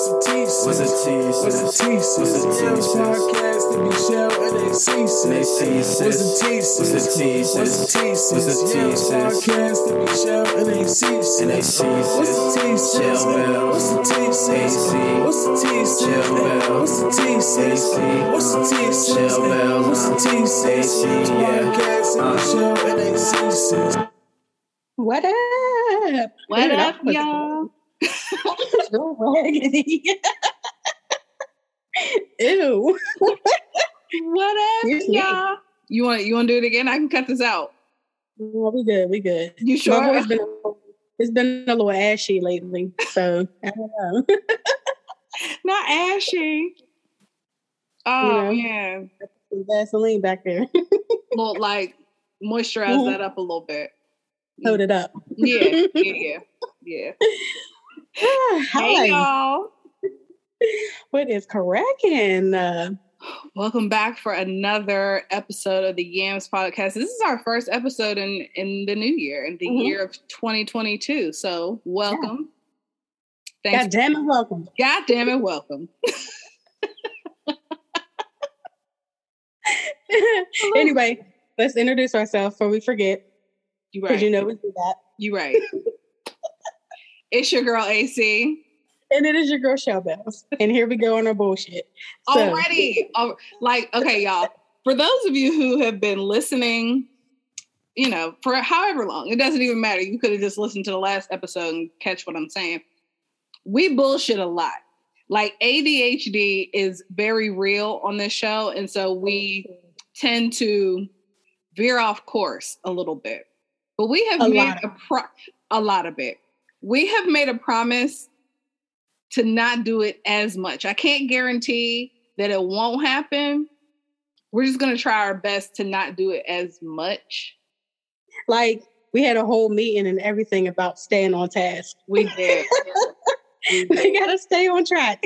What's the T What's the T What's the T What's the T Yams podcast to be shell and they ceases. And they ceases. What's the T What's the T What's the T What's the T Yams podcast to be shell and they ceases. And they ceases. What's the T Chill bells. What's the T AC. What's the T Chill bells. What's the T AC. What's the T Chill bells. What's the T AC, yeah. Podcast to Uh. be shell and they ceases. What up? What Dude, up, I'm fucking- y'all? So raggedy. Ew. What up, Excuse me. y'all? You want you want to do it again? I can cut this out. No, we good. We good. You My sure? voice been it's been a little ashy lately, so I don't know. Not ashy. Oh You man, Some Vaseline back there. well, like moisturize Mhm. that up a little bit. Hold it up. Yeah, yeah, yeah, yeah. Hi. Hey y'all, What is cracking? Uh, welcome back for another episode of the Yams podcast. This is our first episode in in the new year, in the Mhm. year of 2022. So welcome. Thanks. God damn it, welcome. God damn it, welcome. anyway, let's introduce ourselves before we forget, You because right. you know we do that. You right. It's your girl AC. And it is your girl Shell Bells. And here we go on our bullshit. So- Already. Al- like, okay, y'all. For those of you who have been listening, you know, for however long, it doesn't even matter. You could have just listened to the last episode and catch what I'm saying. We bullshit a lot. Like ADHD is very real on this show. And so we tend to veer off course a little bit. But we have A made a pro- a lot of it. We have made a promise to not do it as much. I can't guarantee that it won't happen. We're just going to try our best to not do it as much. Like we had a whole meeting and everything about staying on task. We did. we gotta stay on track.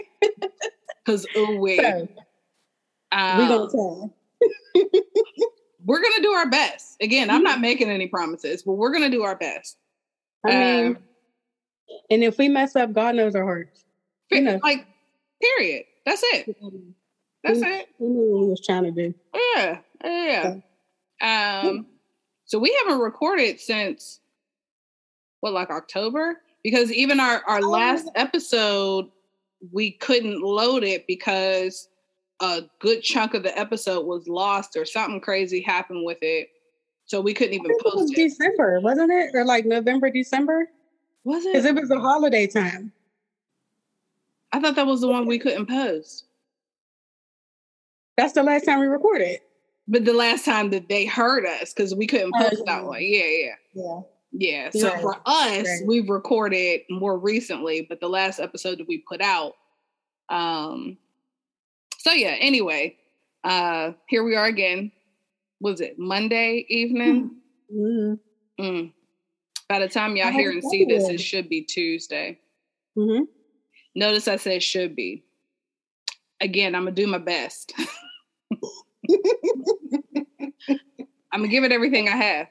Because, ooh, we, So, um, we gonna try. we're going to do our best. Again, I'm not making any promises, but we're going to do our best. I mean, Um, and if we mess up, God knows our hearts. you know. Like, period. That's it. That's we, it. we knew what we was trying to do. Yeah, yeah. Um, so we haven't recorded since what, like October? Because even our our Oh. last episode, we couldn't load it because a good chunk of the episode was lost or something crazy happened with it, so we couldn't even think it was post it. December, wasn't it? Or like November, December? Was it? Because it? was a holiday time. I thought that was the one we couldn't post. That's the last time we recorded. But the last time that they heard us, because we couldn't Oh, post that one. Yeah, yeah. Yeah. Yeah. So Right. for us, Right. we've recorded more recently, but the last episode that we put out. Um so yeah, anyway, uh here we are again. Was it Monday evening? hmm Mm. By the time y'all Oh, hear and see this, it should be Tuesday. hmm Notice I said should be. Again, I'm gonna do my best. I'm gonna give it everything I have.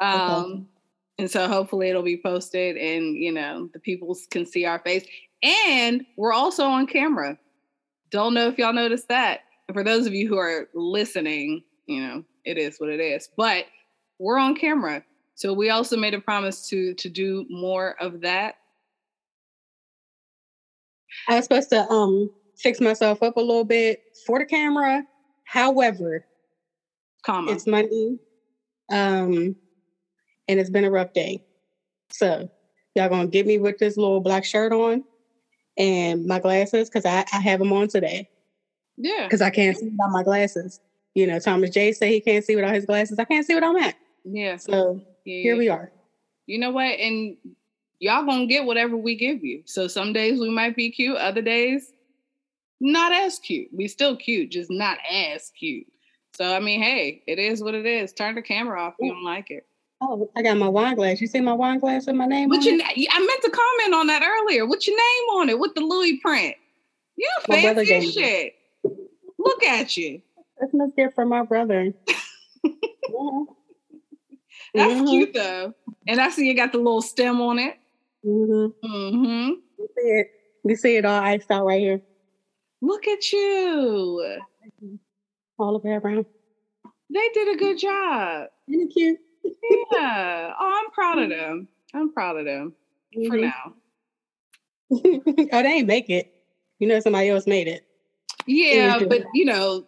Um, and so hopefully it'll be posted and you know the people can see our face. And we're also on camera. Don't know if y'all noticed that. And for those of you who are listening, you know, it is what it is. But we're on camera. So we also made a promise to to do more of that. I was supposed to um fix myself up a little bit for the camera. However, Comma. it's Monday. Um and it's been a rough day. So y'all gonna get me with this little black shirt on and my glasses because I, I have them on today yeah. because I can't see without my glasses. You know, Thomas J said he can't see without his glasses. I can't see what I'm at. Yeah. So yeah. here we are. You know what? And y'all gonna get whatever we give you. So some days we might be cute, other days not as cute. We still cute, just not as cute. So I mean, hey, it is what it is. Turn the camera off if you don't like it. Oh, I got my wine glass. You see my wine glass with my name What's on your na- I meant to comment on that earlier. What's your name on it with the Louis print? You fancy as shit. Look at you. Christmas gift from my brother. yeah. That's Mhm. cute though. And I see you got the little stem on it. Mm-hmm. Mm-hmm. You see it. You see it all iced out right here, Look at you. all the way around. They did a good job. Isn't it cute? Yeah. Oh, I'm proud of them. I'm proud of them for Mhm. now. oh, they ain't make it. You know, somebody else made it. Yeah, but you know,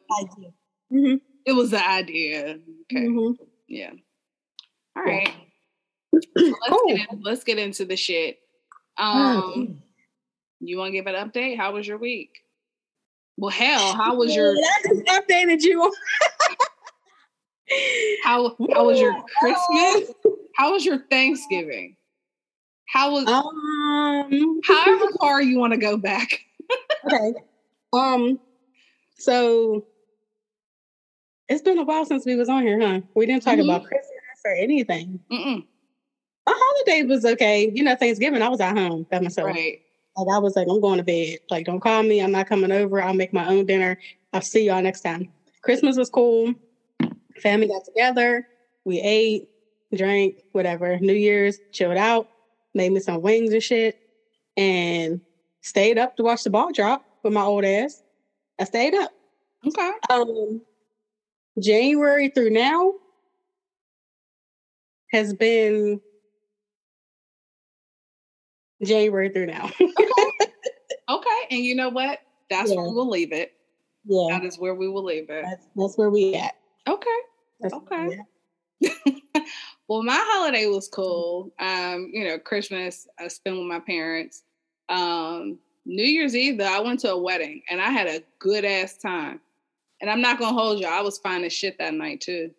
Mm-hmm. it was the idea. Okay. Mm-hmm. Yeah. All right. Let's, get in, let's get into the shit. Oh, Um, you want to give an update? How was your week? Well, hell, how was your I just updated you. how how was your Christmas? How was your Thanksgiving? How was Um. however far you want to go back? okay. Um. So it's been a while since we was on here, huh? We didn't talk Mhm. about Christmas or anything. Mm-mm, My holiday was okay. You know, Thanksgiving, I was at home by myself. right. Like I was like, I'm going to bed. Like, don't call me. I'm not coming over. I'll make my own dinner. I'll see y'all next time. Christmas was cool. Family got together. We ate, drank, whatever. New Year's, chilled out, made me some wings and shit, and stayed up to watch the ball drop with my old ass. I stayed up. Okay. Um, January through now has been January through now. Okay. And you know what? That's where we'll leave it. yeah, That is where we will leave it. that's that's where we at. Okay. That's Okay. well, my holiday was cool. Um, you know, Christmas I spent with my parents. Um, New Year's Eve, though, I went to a wedding and I had a good ass time. And I'm not gonna hold you, I was fine as shit that night too.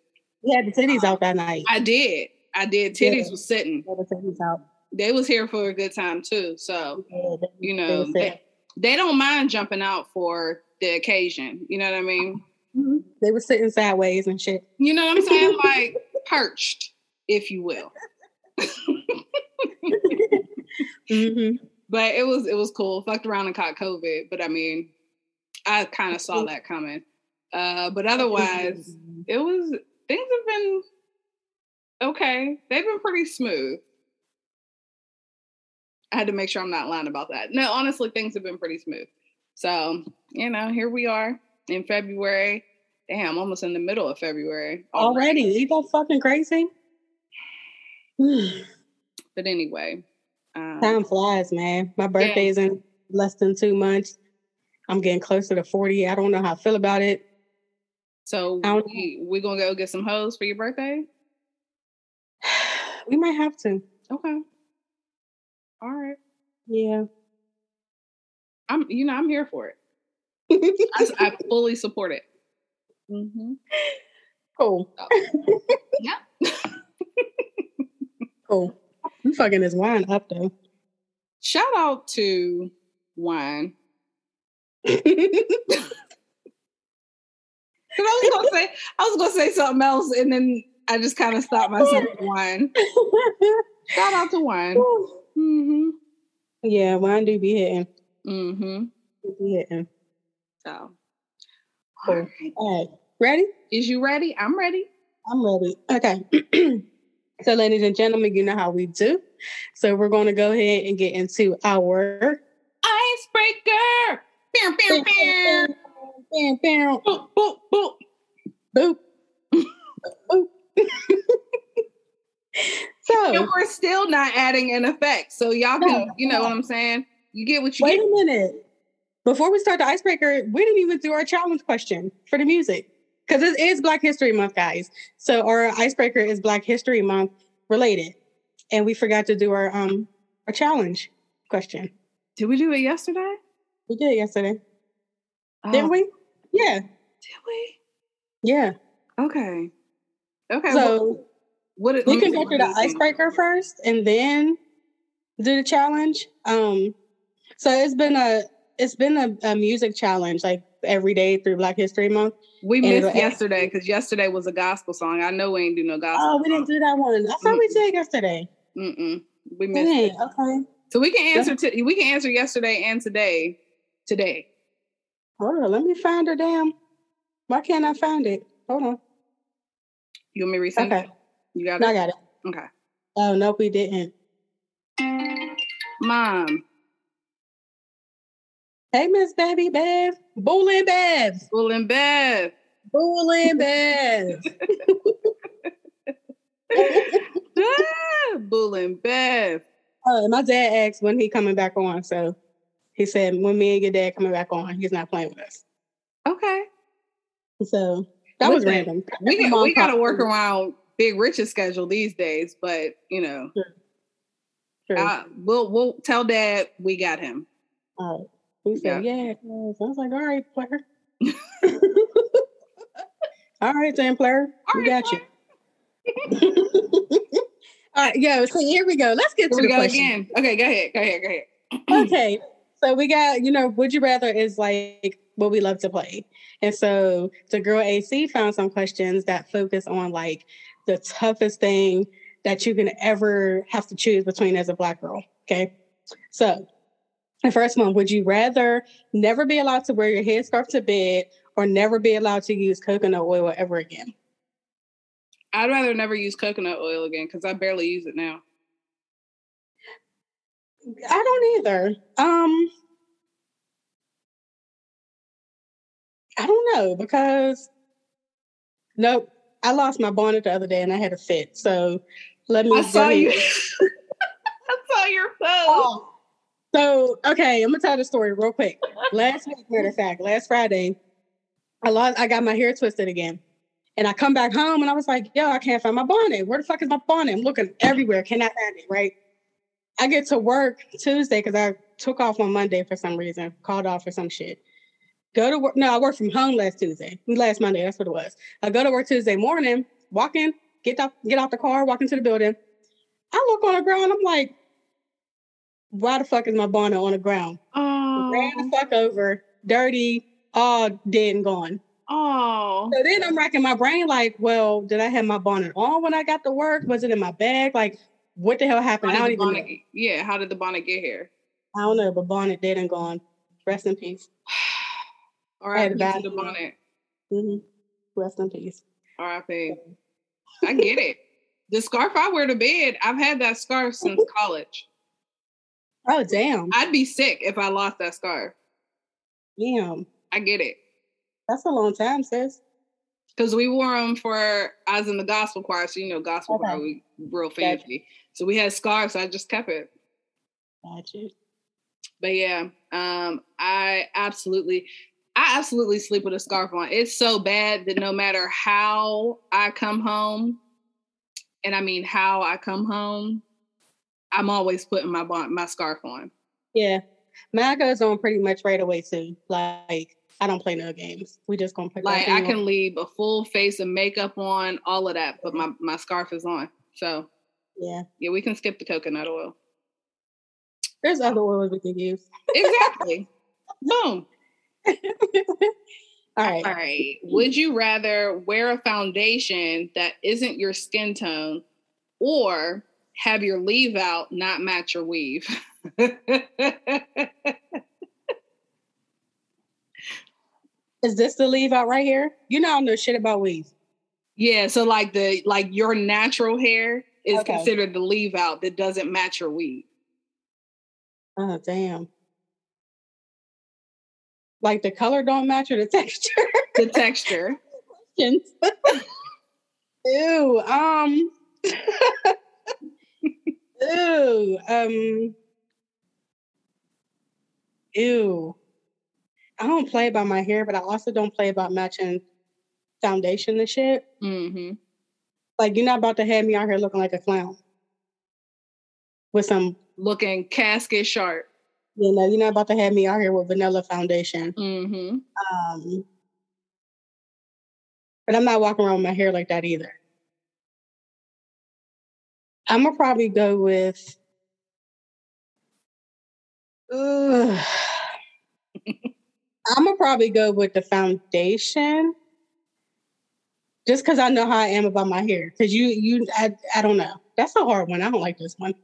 We had the titties out that night. I did. I did. Titties Yeah. was sitting. We had the titties out. They was here for a good time too. So, Yeah, they- you know, was they, they don't mind jumping out for the occasion. You know what I mean? Mhm. They were sitting sideways and shit. You know what I'm saying? like perched, if you will. hmm but it was it was cool. Fucked around and caught COVID, but I mean, I kind of saw that coming. Uh, but otherwise, it was things have been okay. They've been pretty smooth. I had to make sure I'm not lying about that. No, honestly, things have been pretty smooth. So you know, here we are in February. Damn, almost in the middle of February already. Ain't that fucking crazy? But anyway, um, Time flies, man. My birthday's in less than two months. I'm getting closer to 40. I don't know how I feel about it. so we we gonna go get some hoes for your birthday? We might have to. Okay. All right. Yeah. I'm you know I'm here for it. I, I fully support it. Mm-hmm. Cool. Yeah. Cool. I'm fucking this wine up though. Shout out to wine. I was gonna say I was gonna say something else, and then I just kind of stopped myself. with Wine. Shout out to one. Mm-hmm. yeah, wine do be hitting. Mm-hmm. Do Be hitting. So, all right. All right. Ready? is you ready? I'm ready. I'm ready. Okay. so, ladies and gentlemen, you know how we do. So, we're going to go ahead and get into our. Icebreaker. Pew, pew, pew. Bam, bam, Boop, boop, boop. boop. boop. so, And we're still not adding an effect. So y'all can, No, you know no. what I'm saying? You get what you wait get. a minute. Before we start the icebreaker, we didn't even do our challenge question for the music because it is Black History Month, guys. So our icebreaker is Black History Month related, and we forgot to do our um our challenge question. Did we do it yesterday? We did it yesterday, Oh, didn't we? Yeah, Did we? yeah. Okay. Okay. So what did- we can go through the icebreaker first, and then do the challenge. Um, so it's been a it's been a, a music challenge like every day through Black History Month. We missed yesterday because yesterday was a gospel song. I know we ain't do no gospel. Oh, we didn't do that one. I thought we did yesterday. Mm-mm. We missed Dang, it. okay. So we can answer. To, we can answer yesterday and today. Today. Hold on. Let me find her. Damn. Why can't I find it? Hold on. You want me to resend Okay. You got it? I got it. Okay. Oh, nope, we didn't. Mom, Hey, Miss Baby Bev. Bullin Bev. And Bev. Bullin Bev. Ah, Bull Bev. Uh, my dad asked when he coming back on. So he said when me and your dad coming back on, he's not playing with us. Okay. So that was random. We we got to work around Big Rich's schedule these days, but you know, True. I, uh, we'll we'll tell Dad we got him. all right. He said, yeah. I was like, all right, player. all right, then, player. All we right, got you. all right, yo, so here we go. Let's get Here to we the go question. again. Okay, go ahead. Go ahead. Go ahead. okay. So we got, you know, would you rather is like what we love to play. And so the girl AC found some questions that focus on like the toughest thing that you can ever have to choose between as a black girl. Okay. So the first one, would you rather never be allowed to wear your headscarf to bed or never be allowed to use coconut oil ever again? I'd rather never use coconut oil again because I barely use it now. I don't either. Um, I don't know because nope. I lost my bonnet the other day and I had a fit. So let me. I saw you. I saw your post. Oh. So okay, I'm gonna tell the story real quick. Last week, matter of fact, last Friday, I lost. I got my hair twisted again, and I come back home and I was like, "Yo, I can't find my bonnet. Where the fuck is my bonnet? I'm looking everywhere, cannot find it." Right. I get to work Tuesday because I took off on Monday for some reason, called off for some shit. Go to work. No, I worked from home last Tuesday, last Monday. That's what it was. I go to work Tuesday morning, walk in, get out, get out the car, walk into the building. I look on the ground. I'm like, why the fuck is my bonnet on the ground? Oh. Ran the fuck over, dirty, all dead and gone. oh, So then I'm racking my brain, like, well, did I have my bonnet on when I got to work? Was it in my bag? Like, what the hell happened? I don't even bonnet? know. Yeah, how did the bonnet get here? I don't know, but bonnet dead and gone. Rest in peace. All right, had a the bonnet. hmm Rest in peace. R.I.P. I get it. The scarf I wear to bed, I've had that scarf since college. Oh damn, I'd be sick if I lost that scarf. damn. I get it. That's a long time, sis. Because we wore them for, I was in the gospel choir, so you know, gospel Okay. choir, we real fancy. So we had scarves, so I just kept it. Got you. But yeah, um, I absolutely, I absolutely sleep with a scarf on. It's so bad that no matter how I come home, and I mean how I come home, I'm always putting my my scarf on. Yeah, mine goes on pretty much right away too. Like I don't play no games. We just gonna play. Like I on. can leave a full face of makeup on, all of that, but my my scarf is on. So Yeah, yeah, we can skip the coconut oil. there's other oils we can use. Exactly. Boom. All right. All right. Would you rather wear a foundation that isn't your skin tone or have your leave out not match your weave? Is this the leave out right here? You know I don't know shit about weave. yeah, so like the like your natural hair is Okay. considered the leave out that doesn't match your weave. Oh damn. Like the color don't match or the texture. The texture. Ew. Um. Ew. Um. Ew. I don't play about my hair, but I also don't play about matching foundation and shit. hmm Like you're not about to have me out here looking like a clown with some. Looking casket sharp. You know, you're not about to have me out here with vanilla foundation. hmm Um. But I'm not walking around with my hair like that either. I'm gonna probably go with. I'm gonna probably go with the foundation, just because I know how I am about my hair. Because you, you, I, I don't know. That's a hard one. I don't like this one.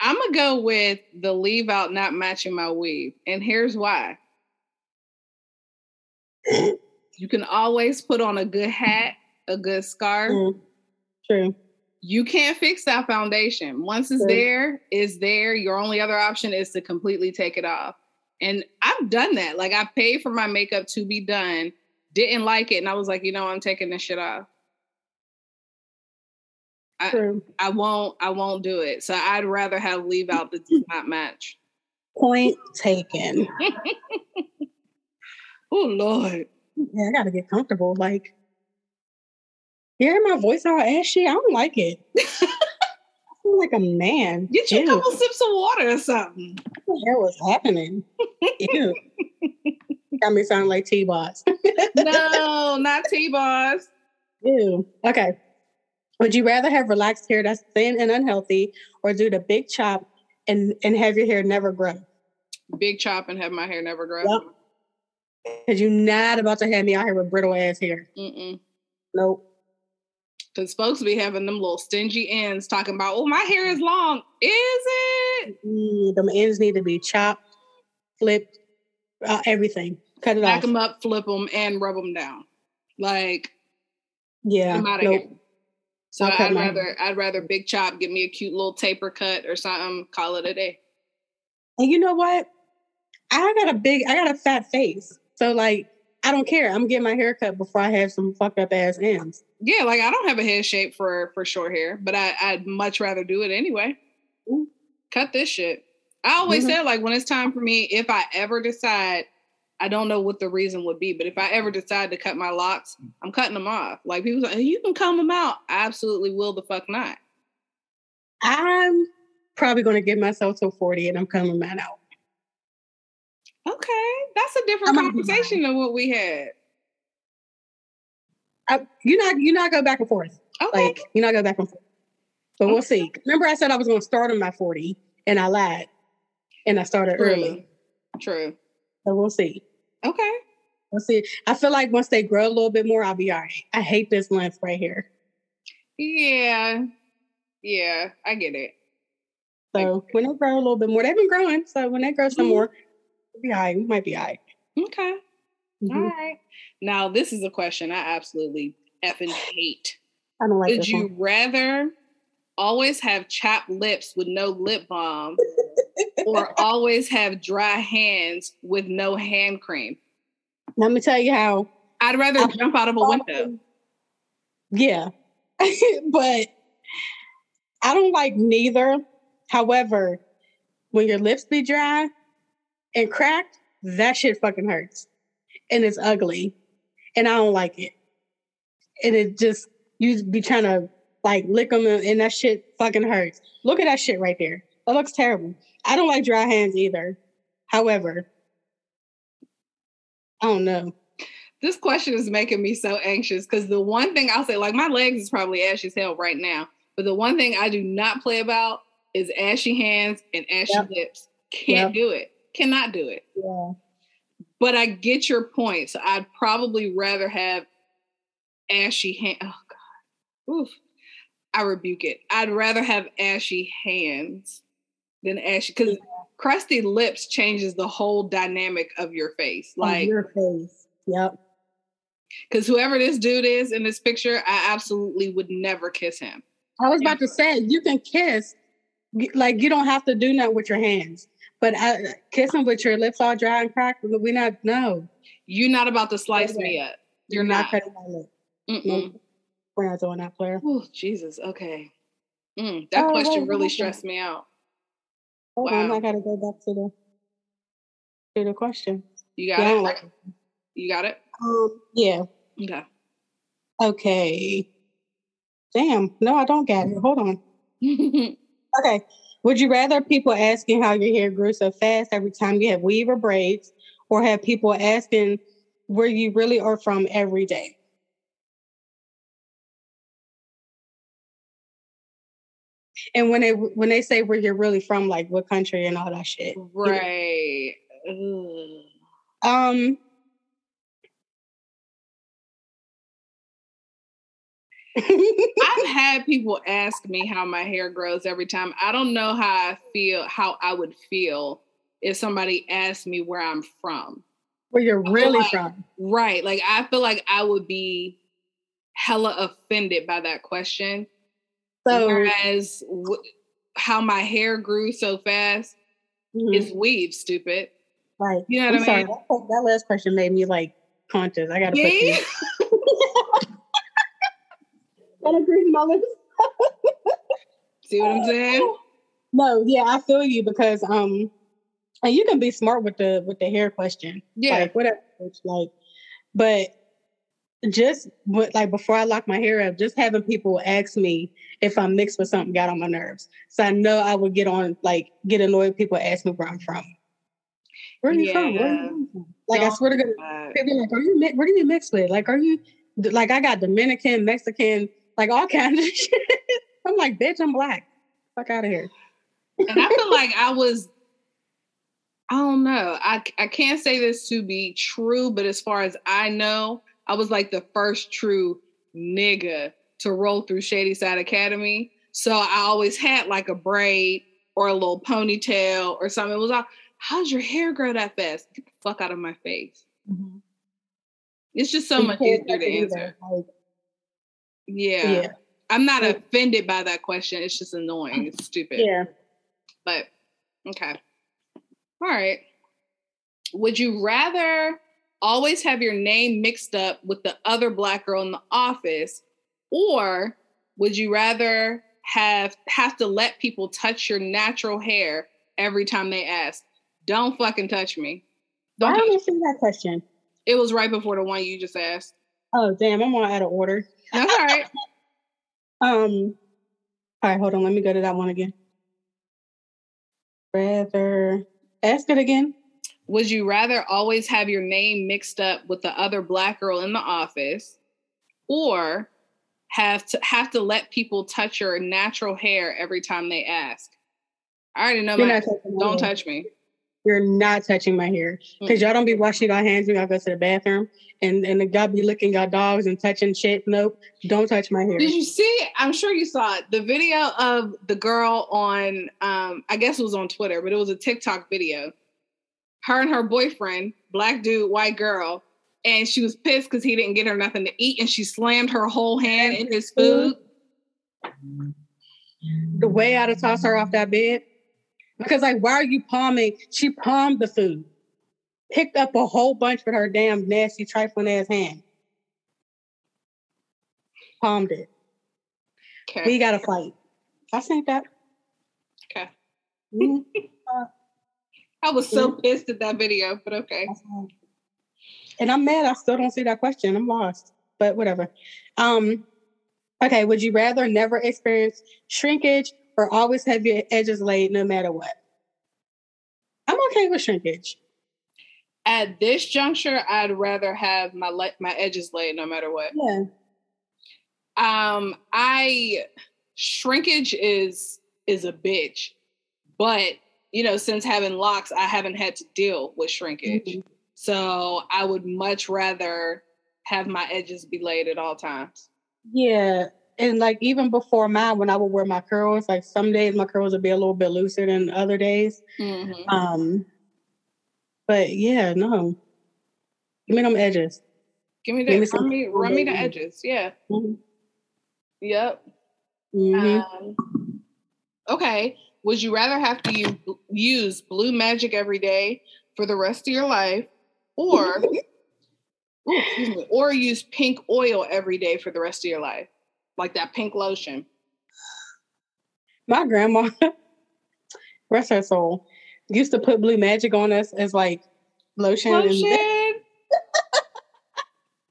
I'm gonna go with the leave out not matching my weave, and here's why. you can always put on a good hat, a good scarf. Mm, True. You can't fix that foundation. Once it's True. there, it's there. Your only other option is to completely take it off. And I've done that. Like I paid for my makeup to be done, didn't like it, and I was like, you know, I'm taking this shit off. I, True. I won't. I won't do it. So I'd rather have leave out that does not match. Point taken. Oh Lord. Yeah, I gotta get comfortable. Like, hearing my voice all ashy? I don't like it. I feel like a man. Get you a couple sips of water or something. What was happening? Ew. Got me sounding like T-Boz. no, not T-Boz. Ew. Okay. Would you rather have relaxed hair that's thin and unhealthy or do the big chop and, and have your hair never grow? Big chop and have my hair never grow. Yep. Because you're not about to have me out here with brittle ass hair. Mm-mm. Nope. Because folks be having them little stingy ends talking about, oh, my hair is long. Is it? Mm, them ends need to be chopped, flipped, uh, everything. Cut it Back off. them up, flip them, and rub them down. Like, Yeah. I'm out of nope. here. So I'll I'd rather I'd rather big chop, give me a cute little taper cut or something, call it a day. And you know what? I got a big, I got a fat face. So like, I don't care. I'm getting my hair cut before I have some fucked up ass ends. Yeah, like I don't have a head shape for for short hair, but I, I'd much rather do it anyway. Mm. Cut this shit. I always Mhm. said like when it's time for me, if I ever decide, I don't know what the reason would be, but if I ever decide to cut my locks, I'm cutting them off. Like people say, you can comb them out. I absolutely will the fuck not. I'm probably going to give myself till 40 and I'm coming mine out. Okay, that's a different I'm- conversation than what we had. I, you not, you're not go back and forth. Okay, Like, you not go back and forth. But we'll see. Remember, I said I was going to start on my 40 and I lied and I started True. early. true. So we'll see. Okay. We'll see. I feel like once they grow a little bit more, I'll be all right. I hate this length right here. Yeah. Yeah, I get it. So when they grow a little bit more, they've been growing. So when they grow some Mhm. more, we'll be all right. We might be all right. Okay. Mhm. All right. Now, this is a question I absolutely effing hate. I don't like Would you one. rather always have chapped lips with no lip balm or always have dry hands with no hand cream? Let me tell you how. I'd rather I- jump out of a window. Yeah. but I don't like neither. However, when your lips be dry and cracked, that shit fucking hurts. And it's ugly. And I don't like it. And it just, you be trying to like lick them and, and that shit fucking hurts. Look at that shit right there. That looks terrible. I don't like dry hands either. However, I don't know. This question is making me so anxious because the one thing I'll say, like my legs is probably ashy as hell right now, but the one thing I do not play about is ashy hands and ashy Yep. lips. Can't Yep. do it. Cannot do it. Yeah. But I get your point. So I'd probably rather have ashy hand. Oh God. Oof. I rebuke it. I'd rather have ashy hands than ashy because crusty lips changes the whole dynamic of your face. Like your face. Yep. because whoever this dude is in this picture, I absolutely would never kiss him. I was about to say you can kiss, like you don't have to do that with your hands. But I, kissing with your lips all dry and cracked, we not no. You're not about to slice me up. You're not. cutting my lip. Mm-mm. We're not doing that, player. Oh Jesus. Okay. Mm, that Oh, question really stressed me out. Hold on, I gotta go back to the to the question. You got I don't it. like it. You got it. Um, yeah. Okay. Okay. Damn. No, I don't get it. Hold on. Okay. Would you rather people asking how your hair grew so fast every time you have weave or braids, or have people asking where you really are from every day? And when they when they say where you're really from, like what country and all that shit. right. Um. I've had people ask me how my hair grows every time. I don't know how I feel, how I would feel if somebody asked me where I'm from. where you're really like- from. Right. Like I feel like I would be hella offended by that question. So Whereas w- how my hair grew so fast mhm, is weave, stupid. Like, You know I'm what I mean? That, that last question made me like conscious. I gotta put Yeah. these. Gotta agree, mother. See what I'm saying? No, yeah, I feel you because um, and you can be smart with the with the hair question. Yeah. like whatever it's like but just what like before i lock my hair up just having people ask me if i'm mixed with something got on my nerves. So i know i would get on like get annoyed people ask me where i'm from. Where are you from? Where are you from? Like i Don't swear to god people be like are you mi- what are you mixed with? Like are you like i got dominican mexican like all kinds of shit. I'm like bitch i'm black. Fuck out of here. And I feel like I was, I don't know. I I can't say this to be true, but as far as I know, I was like the first true nigga to roll through Shady Side Academy. So I always had like a braid or a little ponytail or something. It was all, how's your hair grow that fast? Get the fuck out of my face. It's just so You much easier to answer. like, Yeah. yeah I'm not offended by that question. It's just annoying. It's stupid. yeah But okay. All right. Would you rather always have your name mixed up with the other black girl in the office or would you rather have have to let people touch your natural hair every time they ask? Don't fucking touch me. why Don't don't touch- you see that question it was right before the one you just asked. oh damn i'm all out of order That's all right. Um, all right, hold on. Let me go to that one again. Rather ask it again. Would you rather always have your name mixed up with the other black girl in the office or have to have to let people touch your natural hair every time they ask? I already know You're my not touching my don't hair. touch me. You're not touching my hair because y'all don't be washing your hands when y'all go to the bathroom, and and the y'all be licking your dogs and touching shit. Nope, don't touch my hair. Did you see? I'm sure you saw it. The video of the girl on um I guess it was on Twitter, but it was a TikTok video. Her and her boyfriend, black dude, white girl, and she was pissed because he didn't get her nothing to eat, and she slammed her whole hand in his food. The way I'd have tossed her off that bed because like, why are you palming? She palmed the food, picked up a whole bunch with her damn nasty trifling ass hand, palmed it. Okay. We got to fight. I think that. Okay. Mhm. I was so pissed at that video, but okay. And I'm mad. I still don't see that question. I'm lost, but whatever. Um, okay. Would you rather never experience shrinkage or always have your edges laid no matter what? I'm okay with shrinkage. At this juncture, I'd rather have my le- my edges laid no matter what. Yeah. Um, I shrinkage is is a bitch, but you know, since having locks, I haven't had to deal with shrinkage. Mhm. So I would much rather have my edges be laid at all times. Yeah. And like even before mine, when I would wear my curls, like some days my curls would be a little bit looser than other days. Mhm. Um, but yeah, no. Give me them edges. Give me Give me Run me, run me the edges. Yeah. Mhm. Yep. Mhm. Um, okay. Would you rather have to use, use blue magic every day for the rest of your life, or ooh, excuse me, or use pink oil every day for the rest of your life, like that pink lotion? my grandma, rest her soul, used to put blue magic on us as like lotion. And, Lotion.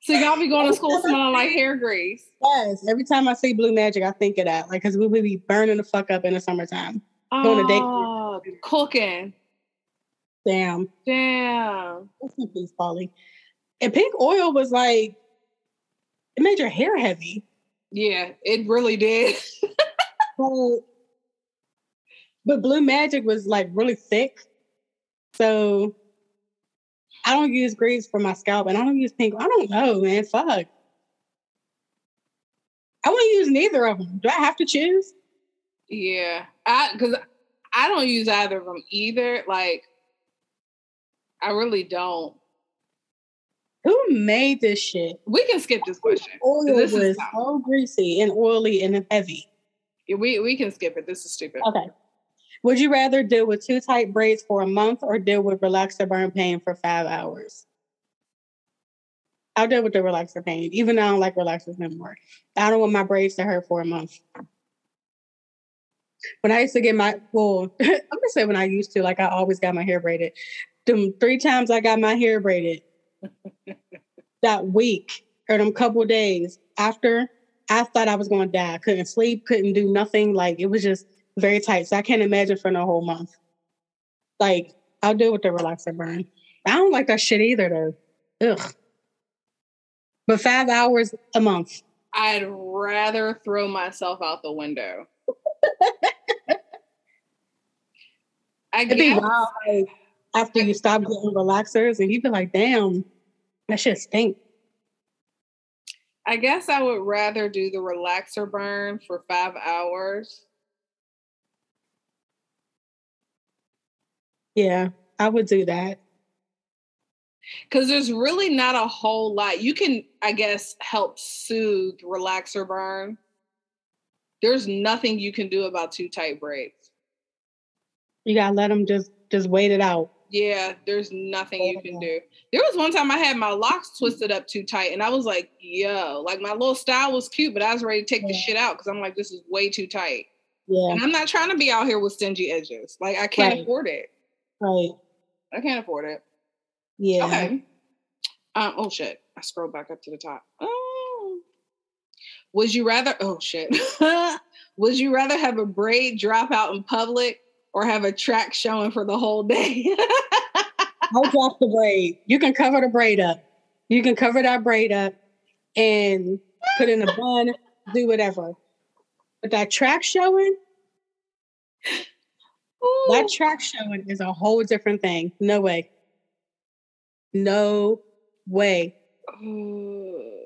so y'all be going to school smelling like hair grease. yes, every time I see blue magic, I think of that. Like, cause we would be burning the fuck up in the summertime. Going to date. Oh, cooking. Damn. Damn. In peace, And pink oil was like, it made your hair heavy. Yeah, it really did. But, but blue magic was like really thick. So I don't use grease for my scalp and I don't use pink. I don't know, man. Fuck. I wouldn't use neither of them. Do I have to choose? Yeah, I because I don't use either of them either. Like, I really don't. Who made this shit? We can skip this question. Oil This is was so greasy and oily and heavy. Yeah, We we can skip it. This is stupid. Okay. Would you rather deal with two tight braids for a month or deal with relaxer burn pain for five hours? I'll deal with the relaxer pain, even though I don't like relaxers anymore. I don't want my braids to hurt for a month. When I used to get my well, I'm gonna say when I used to, like I always got my hair braided. Them three times I got my hair braided that week or them couple days after, I thought I was gonna die. Couldn't sleep, couldn't do nothing. Like it was just very tight. So I can't imagine for the whole month. Like I'll deal with the relaxer burn. I don't like that shit either though. Ugh. But five hours a month. I'd rather throw myself out the window. I It'd be wild, like, after you stop getting relaxers and you'd be like, damn, that shit stink. I guess I would rather do the relaxer burn for five hours. Yeah, I would do that. Because there's really not a whole lot. You can, I guess, help soothe relaxer burn. There's nothing you can do about too tight braids. You gotta let them just just wait it out. Yeah, there's nothing you can do. There was one time I had my locks twisted up too tight, and I was like, yo, like my little style was cute, but I was ready to take the shit out because I'm like, this is way too tight. Yeah, And I'm not trying to be out here with stingy edges. Like, I can't Right. afford it. right. I can't afford it. Yeah. Okay. Um, oh shit. I scrolled back up to the top. Oh. Would you rather oh shit. Would you rather have a braid drop out in public or have a track showing for the whole day? I'll drop the braid. You can cover the braid up. You can cover that braid up and put in a bun, do whatever. But that track showing, that track showing is a whole different thing. No way. No way. Ooh.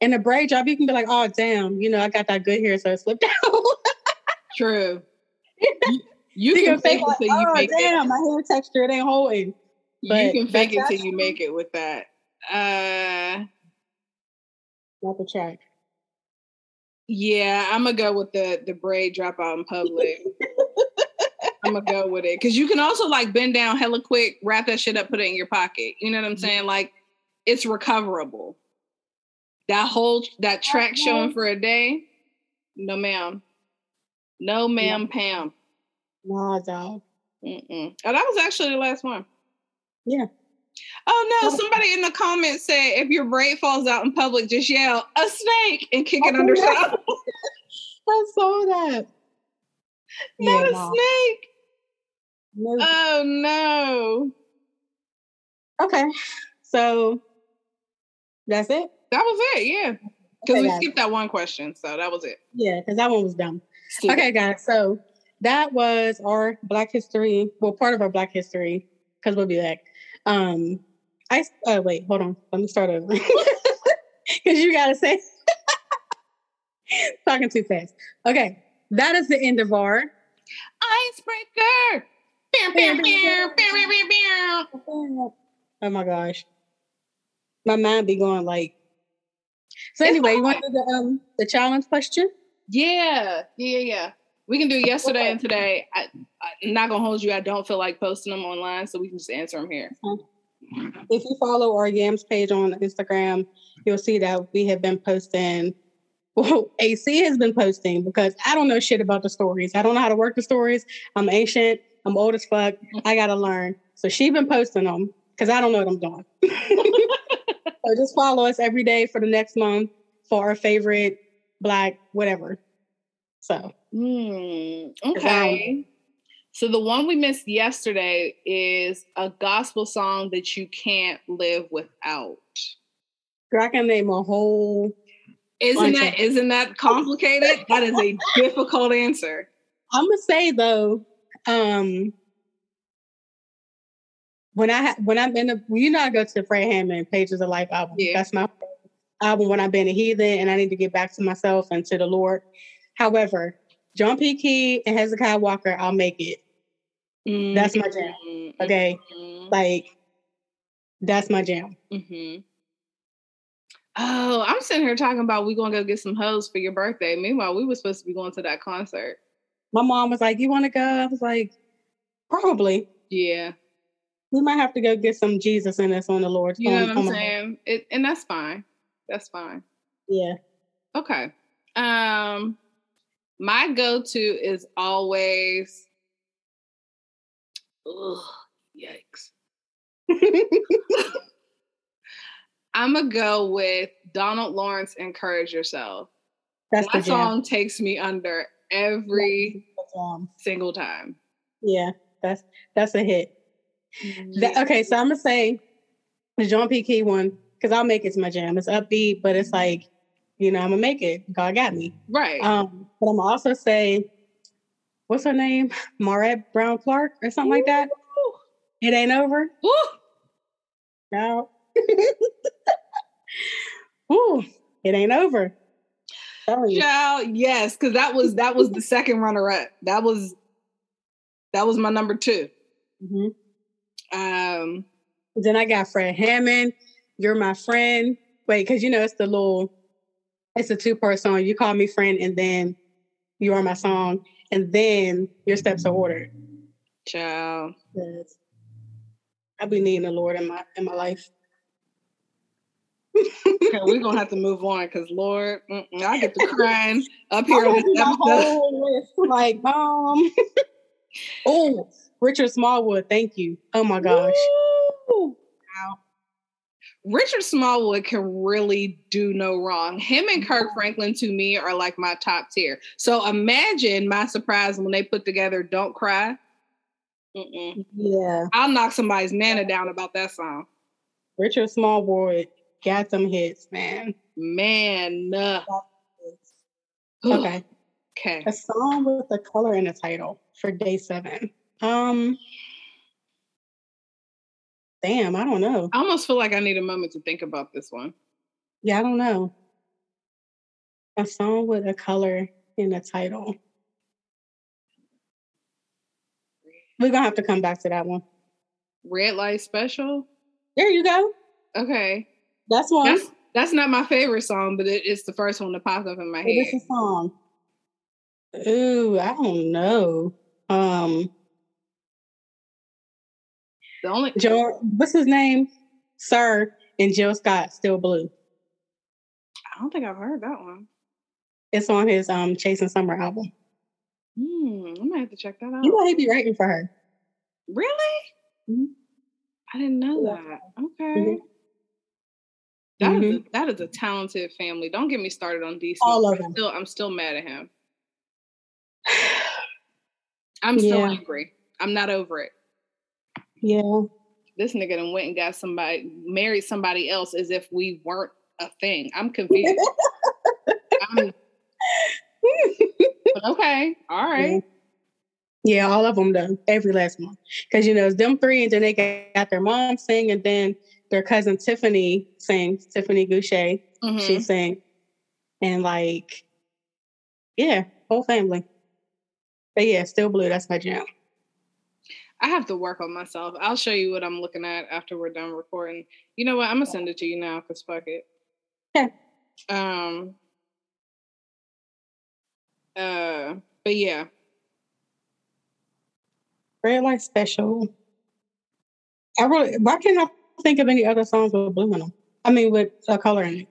And the braid job, you can be like, oh damn, you know, I got that good hair, so it slipped out. True. You, you can fake it like, till you oh make damn, it. Damn, my hair texture, it ain't holding. You can fake it till you make it with that. Uh Not the track. yeah, I'm gonna go with the the braid drop out in public. I'm gonna go with it because you can also like bend down hella quick, wrap that shit up, put it in your pocket. You know what I'm saying? Like it's recoverable. That whole that track showing for a day, no ma'am, no ma'am, Pam. Nah, dog. Mm-mm. Oh, that was actually the last one. Yeah. Oh no! Oh. Somebody in the comments said if your braid falls out in public, just yell "a snake" and kick it Oh, under something. I saw that. Not Yeah, a nah. snake. No. Oh no! Okay. So that's it. That was it. Yeah, because we skipped that one question, so that was it. Yeah, because that one was dumb. Stupid. Okay, guys. So that was our Black History. Well, part of our Black History, because we'll be back. Um, I oh wait, hold on. Let me start over. Because you gotta say talking too fast. Okay, that is the end of our. Icebreaker. Oh my gosh, my mind be going like. So anyway, you want to do the um the challenge question? Yeah, yeah, yeah. We can do yesterday and today. I, I'm not gonna hold you. I don't feel like posting them online, so we can just answer them here. If you follow our Yams page on Instagram, you'll see that we have been posting. Well, AC has been posting because I don't know shit about the stories. I don't know how to work the stories. I'm ancient. I'm old as fuck. I gotta learn. So she's been posting them because I don't know what I'm doing. so just follow us every day for the next month for our favorite black whatever. So um, Okay. So the one we missed yesterday is a gospel song that you can't live without. girl, I can name a whole. Isn't that isn't that complicated? that is a difficult answer. I'm gonna say though, um, when I ha- when I'm in the you know I go to the Fred Hammond Pages of Life album. Yeah. That's my album when I've been a heathen and I need to get back to myself and to the Lord. However, John P. Kee and Hezekiah Walker, I'll make it. That's my jam. Mhm, Okay, mhm, like that's my jam. Mm-hmm. Oh, I'm sitting here talking about we gonna go get some hoes for your birthday. Meanwhile, we were supposed to be going to that concert. My mom was like, "You want to go?" I was like, "Probably." Yeah. We might have to go get some Jesus in us on the Lord's. You know what I'm saying? It, and that's fine. That's fine. Yeah. Okay. Um my go-to is always Ugh, yikes. I'm gonna go with Donald Lawrence Encourage Yourself. That's jam. song takes me under every That's the jam. single time. Yeah, that's that's a hit. That- okay, so I'm gonna say the John P. Kee one because I'll make it to my jam. It's upbeat, but it's like, you know, I'm gonna make it. God got me. Right. Um, but I'm also say, what's her name? Maurette Brown Clark or something like that. It ain't over. Woo! No. Ooh, it ain't over. You. Child, yes, because that was that was the second runner-up. That was that was my number two. Mhm. Um, Then I got Fred Hammond. You're my friend. Wait, because you know it's the little, it's a two part song. You call me friend, and then you are my song, and then your steps are ordered. child. Yes. I be needing the Lord in my in my life. Okay, we're gonna have to move on because Lord, I get to crying up here on this my episode. whole list. Like, um, oh, Richard Smallwood. Thank you. Oh my gosh. Woo! Richard Smallwood can really do no wrong. Him and Kirk Franklin to me are like my top tier. So imagine my surprise when they put together "Don't Cry." Mm-mm. Yeah, I'll knock somebody's nana down about that song. Richard Smallwood got some hits, man. Man, uh, Okay. okay. A song with a color in the title for day seven. Um, damn, I don't know. I almost feel like I need a moment to think about this one. Yeah, I don't know. A song with a color in the title. We're gonna have to come back to that one. Red Light Special. There you go. Okay, That's one. that's that's not my favorite song, but it, it's the first one that popped up in my head. What is head. the song? Ooh, I don't know. Um, The only Joe, what's his name? Sir and Jill Scott, Still Blue. I don't think I've heard that one. It's on his um Chasing Summer album. Hmm, I might have to check that out. You know he'd be writing for her. Really? Mhm. I didn't know that. Okay. Mhm. That is Mhm. a, that is a talented family. Don't get me started on DC. All of I'm them. Still, I'm still mad at him. I'm still Yeah. angry. I'm not over it. Yeah. This nigga done went and got somebody, married somebody else as if we weren't a thing. I'm confused. I'm, okay, all right. Yeah, all of them done. Every last one. Because you know, it's them three, and then they got their mom sing, and then their cousin Tiffany sings, Tiffany Gouché. Mhm. She sang. And like, yeah, whole family. But yeah, still blue, that's my jam. I have to work on myself. I'll show you what I'm looking at after we're done recording. You know what? I'm gonna send it to you now because fuck it. Okay. Um. Uh. But yeah, Red light special. I really why can't I think of any other songs with blue in them? I mean with a color in it.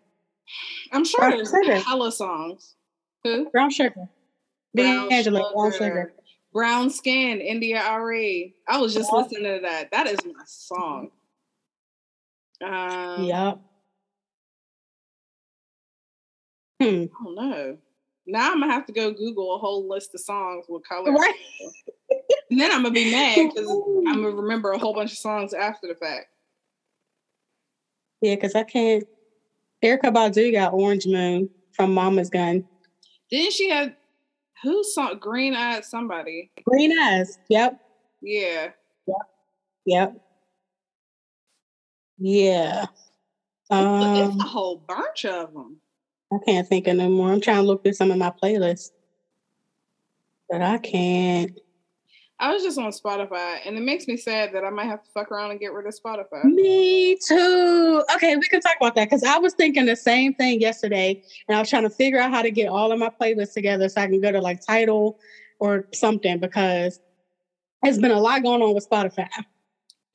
I'm sure Brown there's sugar. hella songs. Who? Brown sugar. Brown D'Angelo, brown Sugar. Brown Skin, India Arie. I was just listening to that. That is my song. Um, Yup. Hmm. I don't know. Now I'm gonna have to go Google a whole list of songs with color. Right. And then I'm gonna be mad because I'm gonna remember a whole bunch of songs after the fact. Yeah, because I can't. Erykah Badu got Orange Moon from Mama's Gun. Didn't she have who song Green Eyed Somebody? Green Eyes. Yep. Yeah. Yep. Yep. Yeah. it's a Um, whole bunch of them. I can't think of no more. I'm trying to look through some of my playlists, but I can't. I was just on Spotify and it makes me sad that I might have to fuck around and get rid of Spotify. Me too. Okay, we can talk about that because I was thinking the same thing yesterday, and I was trying to figure out how to get all of my playlists together so I can go to like Tidal, or something because there's been a lot going on with Spotify.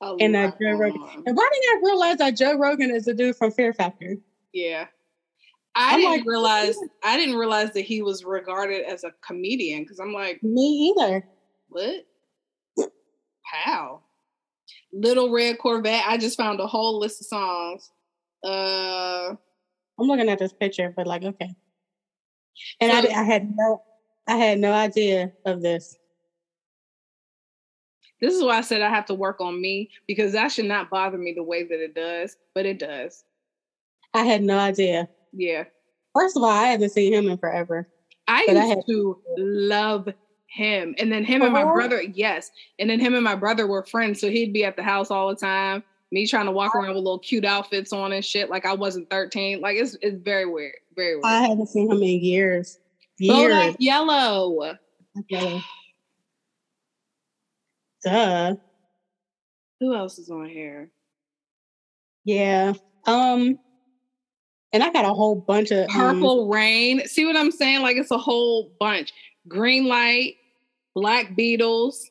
A And that lot Joe Rogan- on. And why didn't I realize that Joe Rogan is the dude from Fear Factor? Yeah. I I'm didn't like, realize I didn't realize that he was regarded as a comedian because I'm like, Me either. what? How? Little Red Corvette. I just found a whole list of songs. Uh I'm looking at this picture, but like, okay. And I, So- di- I had no, I had no idea of this. this is why I said I have to work on me because that should not bother me the way that it does, but it does. I had no idea. Yeah. First of all, I haven't seen him in forever. I But I used had- to love him. And then him and my brother, yes. And then him and my brother were friends. So he'd be at the house all the time. Me trying to walk around with little cute outfits on and shit. Like I wasn't 13. Like it's it's very weird. Very weird. I haven't seen him in years. Years. Bodak Yellow. Okay. Duh. Who else is on here? Yeah. Um. And I got a whole bunch of um, Purple Rain. See what I'm saying? Like it's a whole bunch. Green Light, Black Beatles.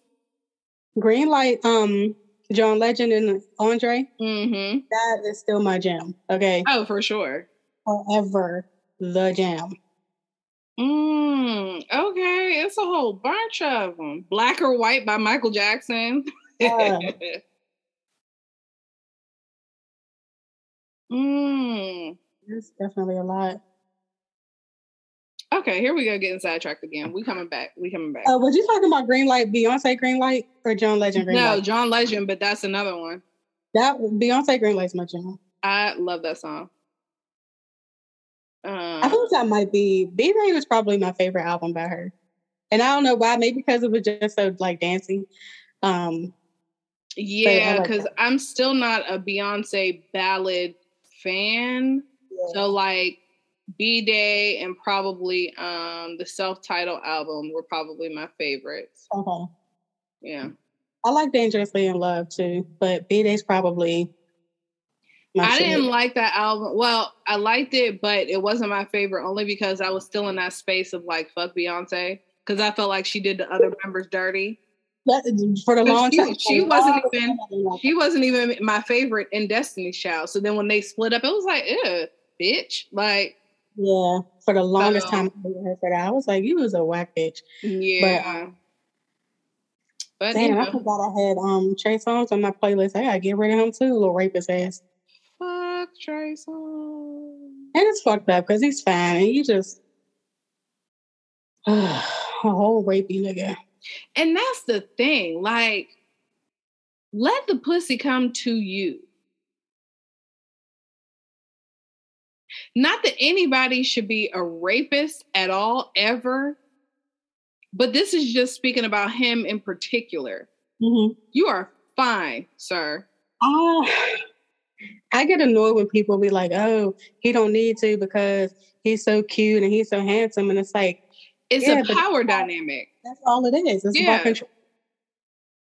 green light. Um, John Legend and Andre. Mm-hmm. That is still my jam. Okay, Oh, for sure. forever the jam. Mm, okay, it's a whole bunch of them. Black or White by Michael Jackson. Yeah. mm. There's definitely a lot. Okay, here we go getting sidetracked again. We coming back. We coming back. Uh, was you talking about green light? Beyonce green light or John Legend green no, light? John Legend, but that's another one. That Beyonce green light's my jam. I love that song. I Um, think that might be B'Day was probably my favorite album by her. And I don't know why, maybe because it was just so like dancing. Um yeah, because that. I'm still not a Beyonce ballad fan. So like B'Day and probably um the self-titled album were probably my favorites. okay. Yeah. I like Dangerously in Love too, but B'Day's probably my I didn't like that album. Well, I liked it, but it wasn't my favorite only because I was still in that space of like fuck Beyonce. Because I felt like she did the other members dirty. That- for the long she- time. she wasn't even- like She wasn't even my favorite in Destiny's Child. So then when they split up, it was like, ew, bitch. Like, Yeah, for the longest So- time I hated her for that. I was like, you was a whack bitch. yeah. But, you Damn, I know, forgot I had um Trey Songz on my playlist. I gotta get rid of him too, little rapist ass. fuck Trey Songz. And it's fucked up because he's fine and you just a whole rapey nigga. And that's the thing. Like, let the pussy come to you. Not that anybody should be a rapist at all, ever. But this is just speaking about him in particular. Mm-hmm. You are fine, sir. I, I get annoyed when people be like, "Oh, he don't need to because he's so cute and he's so handsome," and it's like It's Yeah, a power dynamic. that's all it is. It's Yeah. about control.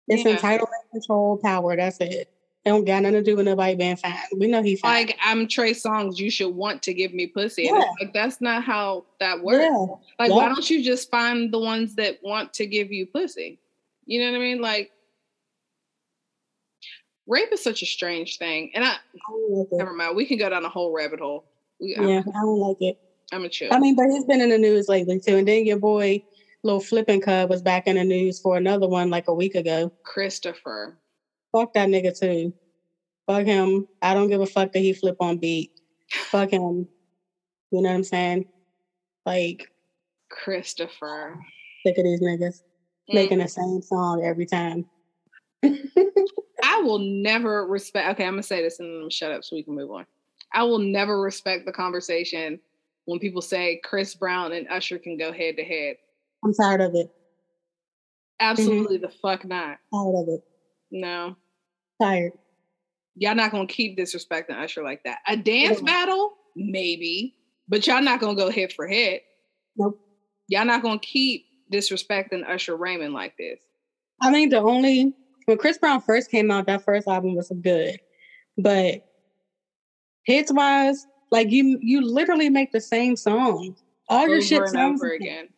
It's Yeah. entitlement, control, power. That's it. Don't got nothing to do with nobody being fine. We know he's fine. Like I'm Trey Songz, you should want to give me pussy. Yeah. like that's not how that works. yeah, Like, Yeah. why don't you just find the ones that want to give you pussy? You know what I mean? Like, rape is such a strange thing. And I, I like never mind, we can go down a whole rabbit hole. We, I'm, Yeah, I don't like it. I'm a chill. I mean, but he's been in the news lately too. And then your boy, little flipping cub, was back in the news for another one like a week ago. Christopher. Fuck that nigga too. Fuck him. I don't give a fuck that he flip on beat. Fuck him. You know what I'm saying? Like, Christopher. sick of these niggas Mm. making the same song every time. I will never respect. Okay, I'm gonna say this and then I'm gonna shut up so we can move on. I will never respect the conversation when people say Chris Brown and Usher can go head to head. I'm tired of it. Absolutely the fuck not. Tired of it. No. Tired. Y'all not gonna keep disrespecting Usher like that. A dance Yeah. battle, maybe, but y'all not gonna go head for head. Nope. Y'all not gonna keep disrespecting Usher Raymond like this. I think the only when Chris Brown first came out, that first album was good, but hits wise, like you, you literally make the same song. All your over shit sounds over again.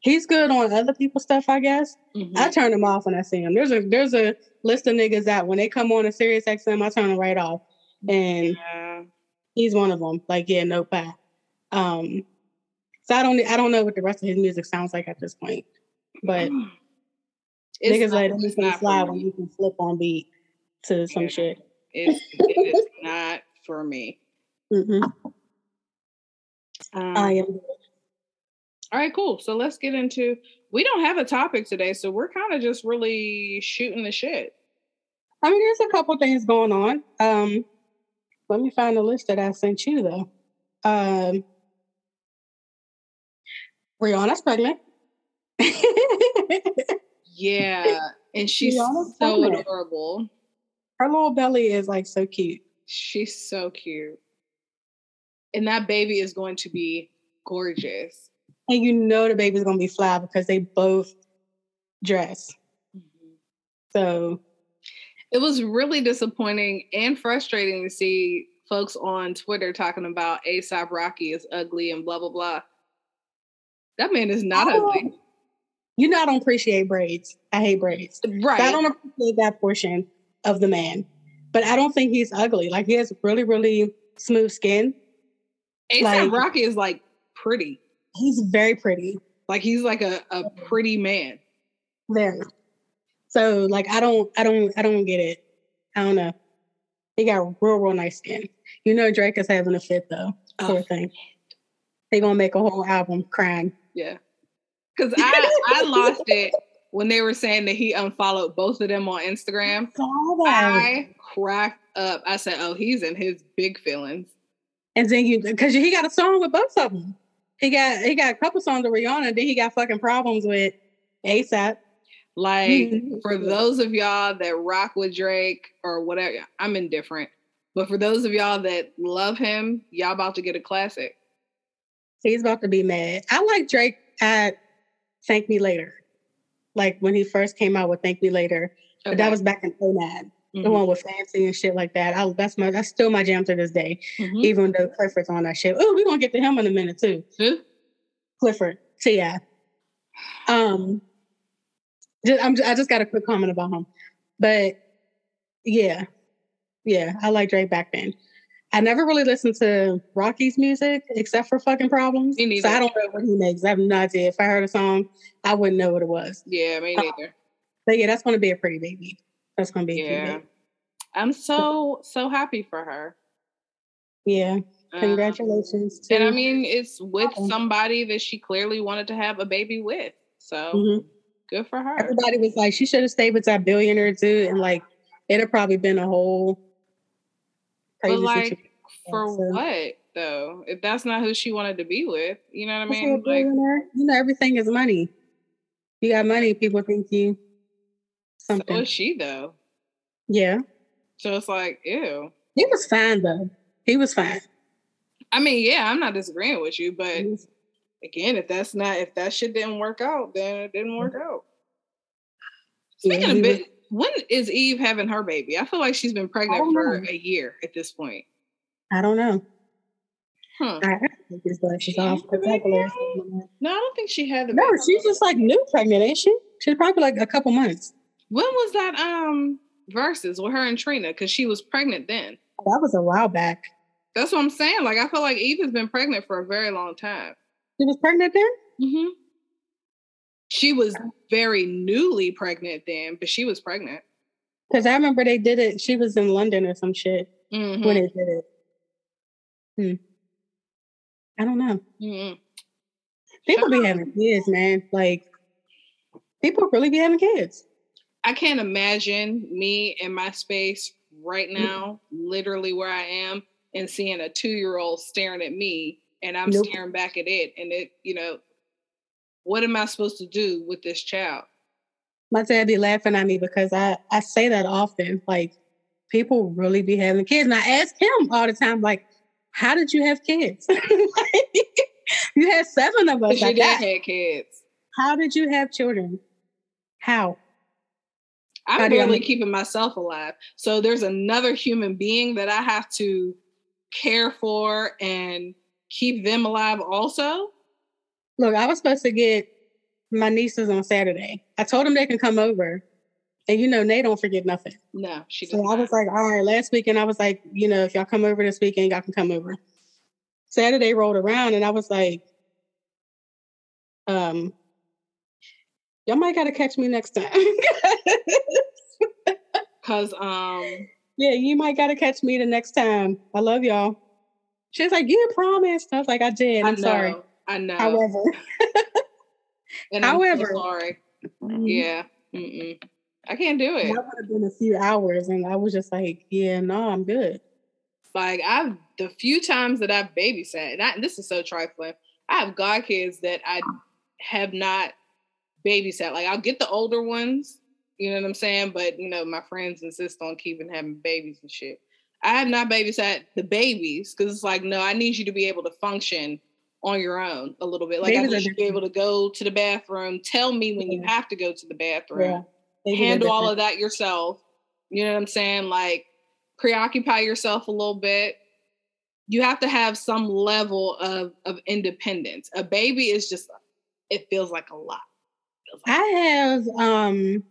He's good on other people's stuff, I guess. Mhm. I turn him off when I see him. There's a there's a list of niggas that when they come on a Sirius XM, I turn them right off, and Yeah. he's one of them. Like, yeah, no bad. Um, so I don't I don't know what the rest of his music sounds like at this point, but It's niggas like not for slide when you can flip on beat to some shit. It's, it is not for me. Mm-mm. Um, I am. All right, cool. So let's get into. We don't have a topic today, so we're kind of just really shooting the shit. I mean, there's a couple things going on. Um, let me find the list that I sent you though. Um, Rihanna's pregnant. Yeah, and she's Rihanna's so pregnant. adorable. Her little belly is like so cute. She's so cute, and that baby is going to be gorgeous. And you know the baby's gonna be fly because they both dress. Mm-hmm. So It was really disappointing and frustrating to see folks on Twitter talking about ASAP Rocky is ugly and blah blah blah. That man is not ugly, you know I don't appreciate braids. I hate braids. right? I don't appreciate that portion of the man. But I don't think he's ugly. Like he has really, really smooth skin. ASAP like- Rocky is like pretty. He's very pretty. Like he's like a, a pretty man. Very. So like I don't I don't I don't get it. I don't know. He got real, real nice skin. You know Drake is having a fit though. Oh. Poor Oh, thing. They gonna make a whole album crying. Yeah. Cause I I lost it when they were saying that he unfollowed both of them on Instagram. That. I cracked up. I said, "Oh, he's in his big feelings." And then you because he got a song with both of them. He got he got a couple songs with Rihanna, then he got fucking problems with ASAP. Like Mhm. for those of y'all that rock with Drake or whatever, I'm indifferent. But for those of y'all that love him, y'all about to get a classic. He's about to be mad. I like Drake at Thank Me Later. Like when he first came out with Thank Me Later. But that was back in 09. The Mhm, one with Fancy and shit like that. I, that's my that's still my jam to this day. mhm. Even though Clifford's on that shit. Oh, we're gonna get to him in a minute too. Who? Clifford. T.I. Um just, I'm, I just got a quick comment about him. But yeah. Yeah, I like Drake back then. I never really listened to Rocky's music except for fucking problems. Me neither. So I don't know what he makes. I have no idea. If I heard a song, I wouldn't know what it was. Yeah, me Uh, neither. But yeah, that's gonna be a pretty baby. That's gonna be Yeah. I'm so so happy for her. Yeah. Um, Congratulations. and I mean, it's with Um, somebody that she clearly wanted to have a baby with. So Mhm. good for her. everybody was like, she should have stayed with that billionaire dude, and like it'd have probably been a whole crazy But like, situation. for so- what though? If that's not who she wanted to be with, you know what I mean? Like, you know, everything is money. You got money, people think you so something. is she though. yeah, So it's like, ew. he was fine though. He was fine. I mean, yeah, I'm not disagreeing with you, but was- again, if that's not if that shit didn't work out, then it didn't work mm-hmm. out. Speaking he of was- bit, when is Eve having her baby? I feel like she's been pregnant for know. a year at this point. I don't know. Huh. I have to take his She off. had the baby? No, I don't think she had the No, baby. she's just like new pregnant, ain't she? She's probably like a couple months. When was that um versus with her and Trina? Because she was pregnant then. That was a while back. That's what I'm saying. Like I feel like Eve has been pregnant for a very long time. She was pregnant then? Mm-hmm. She was very newly pregnant then, but she was pregnant. Because I remember they did it. She was in London or some shit Mhm. when they did it. Hmm. I don't know. Mhm. People be having kids, man. Like, people really be having kids. I can't imagine me in my space right mm. now, literally where I am, and seeing a two year old staring at me and I'm Nope. staring back at it. And it, you know, what am I supposed to do with this child? My dad be laughing at me because I, I say that often. Like, people really be having kids. And I ask him all the time, like, how did you have kids? Like, you had seven of us. Your dad had kids. How did you have children? How? How I'm I barely keeping myself alive. So there's another human being that I have to care for and keep them alive also. Look, I was supposed to get my nieces on Saturday. I told them they can come over. And you know, they don't forget nothing. No, she So I was like, all right, last weekend I was like, you know, if y'all come over this weekend, y'all can come over. Saturday rolled around and I was like, um, y'all might gotta catch me next time. Cause um yeah, you might gotta catch me the next time. I love y'all. She was like, You promised. I was like, I did. I I'm know, sorry. I know. However, and I'm so however- sorry. yeah. Yeah. Mm-mm. I can't do it. that would have been a few hours, and I was just like, Yeah, no, I'm good. Like I've the few times that I've babysat, and I, this is so trifling. I have godkids that I have not babysat. Like I'll get the older ones, you know what I'm saying? But you know, my friends insist on keeping having babies and shit. I have not babysat the babies because it's like, no, I need you to be able to function on your own a little bit. Like Babies I need you to be able to go to the bathroom, tell me when you have to go to the bathroom Yeah. Handle all of that yourself. You know what I'm saying? Like preoccupy yourself a little bit. You have to have some level of of independence. A baby is just it feels like a lot. Like- I have um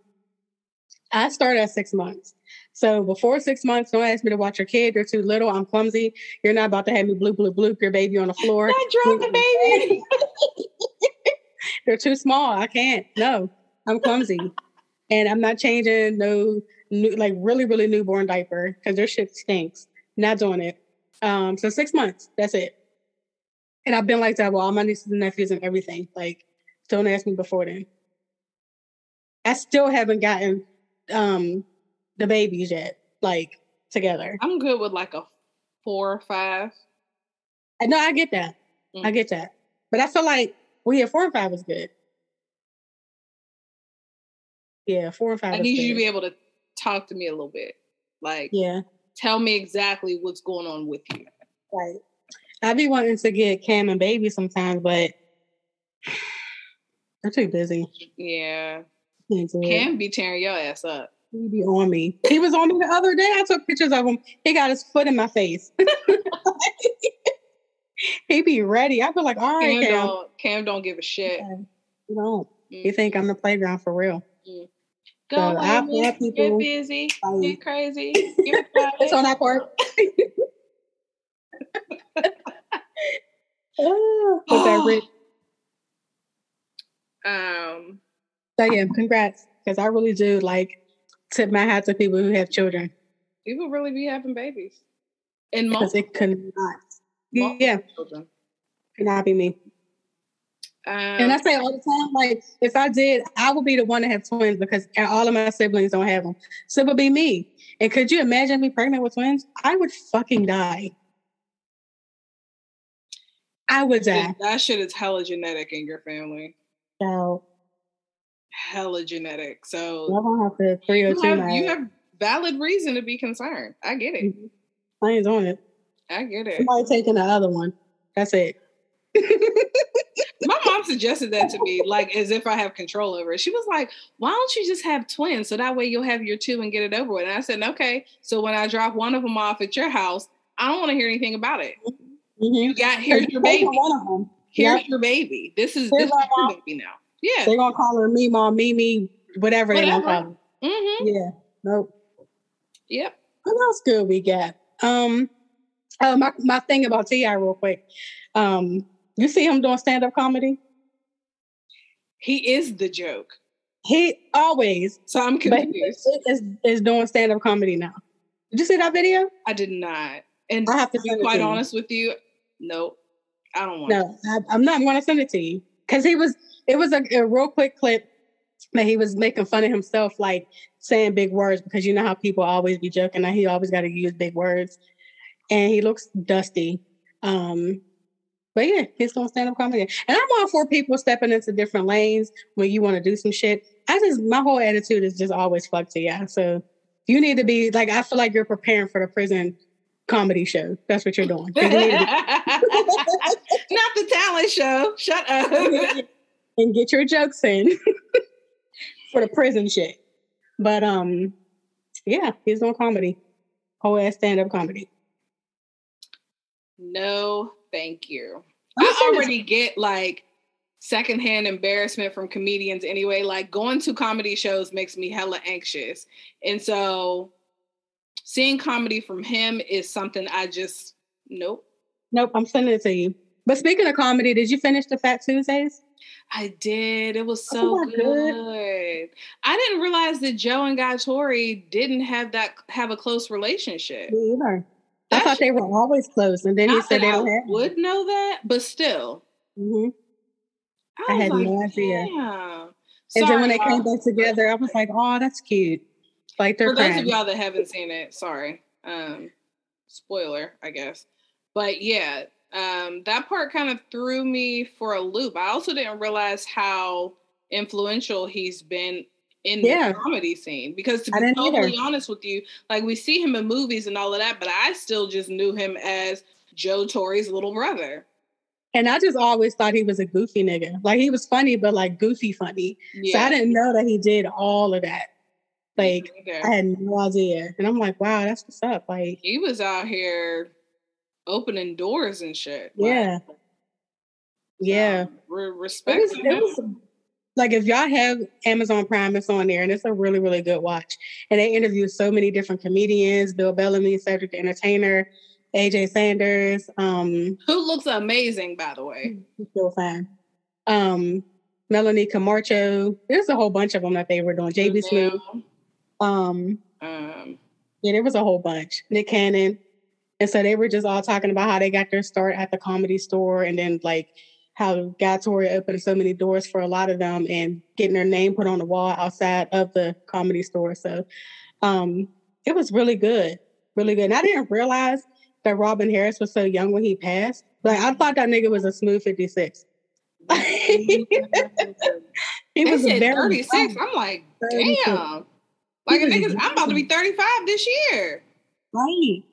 I started at six months. So before six months, don't ask me to watch your kid. You're too little. I'm clumsy. You're not about to have me bloop bloop bloop your baby on the floor. Not drop the baby. They're too small. I can't. No, I'm clumsy, and I'm not changing no new like really really newborn diaper because their shit stinks. Not doing it. Um, so six months. That's it. And I've been like that with all my nieces and nephews and everything. Like, don't ask me before then. I still haven't gotten um the babies yet, like together. I'm good with like a four or five. No, I get that. I Mm. get that. But I feel like well, yeah, four or five is good. Yeah, four or five. I need you to be able to talk to me a little bit. Like Yeah, tell me exactly what's going on with you. right. I be wanting to get Cam and baby sometimes, but I'm too busy. Yeah. Can't do it. Can be tearing your ass up. He be on me. He was on me the other day. I took pictures of him. He got his foot in my face. he be ready. I feel like, all right, Cam Cam. don't Cam don't give a shit. You don't. You Mm. think I'm the playground for real? Go So miss. had people, get busy, like- get crazy. Get It's on that part. With that rich. Um, So yeah, congrats. Because I really do like tip my hat to people who have children. people really be having babies, and multiple, it could not. Yeah, children. could not be me. Um, And I say all the time, like, if I did, I would be the one to have twins because all of my siblings don't have them. So it would be me. And could you imagine me pregnant with twins? I would fucking die. I would die. that shit is hella genetic in your family. So Hella genetic. So have you have, you have valid reason to be concerned. I get it. I ain't doing it. I get it. Somebody taking the other one. That's it. My mom suggested that to me, like as if I have control over it. She was like, "Why don't you just have twins so that way you'll have your two and get it over with?" And I said, "Okay." So when I drop one of them off at your house, I don't want to hear anything about it. Mhm. You got here's your baby. One of them. Here's Yep. your baby. This is Here's this is your baby now. Yeah. They're gonna call her me Mimi, whatever, they gonna call her. Mm-hmm. Yeah. Nope. Yep. What else good we got? Um, oh my my thing about T.I. real quick. Um, you see him doing stand up comedy? He is the joke. He always, So I'm confused. is, is doing stand up comedy now. Did you see that video? I did not. And I have to to be quite to you. honest with you, nope. I don't want No, I, I'm not going to send it to you because he was. It was a, a real quick clip that he was making fun of himself, like saying big words because you know how people always be joking that he always got to use big words, and he looks dusty. Um, but yeah, he's gonna stand up comedy, and I'm all for people stepping into different lanes when you want to do some shit. I just my whole attitude is just always fuck to yeah. So you need to be like I feel like you're preparing for the prison comedy show. That's what you're doing. You need to be- Not the talent show. Shut up. and get your jokes in for the prison shit. But um, yeah, he's doing comedy, whole ass stand up comedy. no, thank you. I already get like secondhand embarrassment from comedians anyway. Like going to comedy shows makes me hella anxious. And so seeing comedy from him is something I just nope. Nope, I'm sending it to you. But speaking of comedy, did you finish the Phat Tuesdays? I did. It was Oh, so my good. I didn't realize that Joe and Guy Torry didn't have that have a close relationship. Me either. I That thought they were always close, and then he said they don't have. would know that, but still, hmm I, I had like, no idea. Damn. And then when they came back together, I was like, "Oh, that's cute." Like they're For those of y'all that haven't seen it, sorry. Um, spoiler, I guess. But yeah, um, that part kind of threw me for a loop. I also didn't realize how influential he's been in Yeah. the comedy scene. Because to be totally either. honest with you, like we see him in movies and all of that, but I still just knew him as Joe Torry's little brother. And I just always thought he was a goofy nigga. Like he was funny, but like goofy funny. So I didn't know that he did all of that. Like. I had no idea. And I'm like, wow, that's what's up. Like, he was out here opening doors and shit. Like, yeah. Yeah. um, re- respect was, was like if y'all have Amazon Prime, it's on there and it's a really, really good watch. And they interview so many different comedians, Bill Bellamy, Cedric the Entertainer, AJ Sanders, um, Who looks amazing, by the way. still fine. Um, Melanie Comarcho. There's a whole bunch of them that they were doing. JB Smoove. Um, Um, yeah, there was a whole bunch. Nick Cannon. And so they were just all talking about how they got their start at the comedy store and then like how Torry opened so many doors for a lot of them and getting their name put on the wall outside of the comedy store. So um it was really good. Really good. And I didn't realize that Robin Harris was so young when he passed. Like I thought that nigga was a smooth 56. he they was said very 36. young. I'm like, 36. damn. Like, niggas, I'm about to be 35 this year. Right.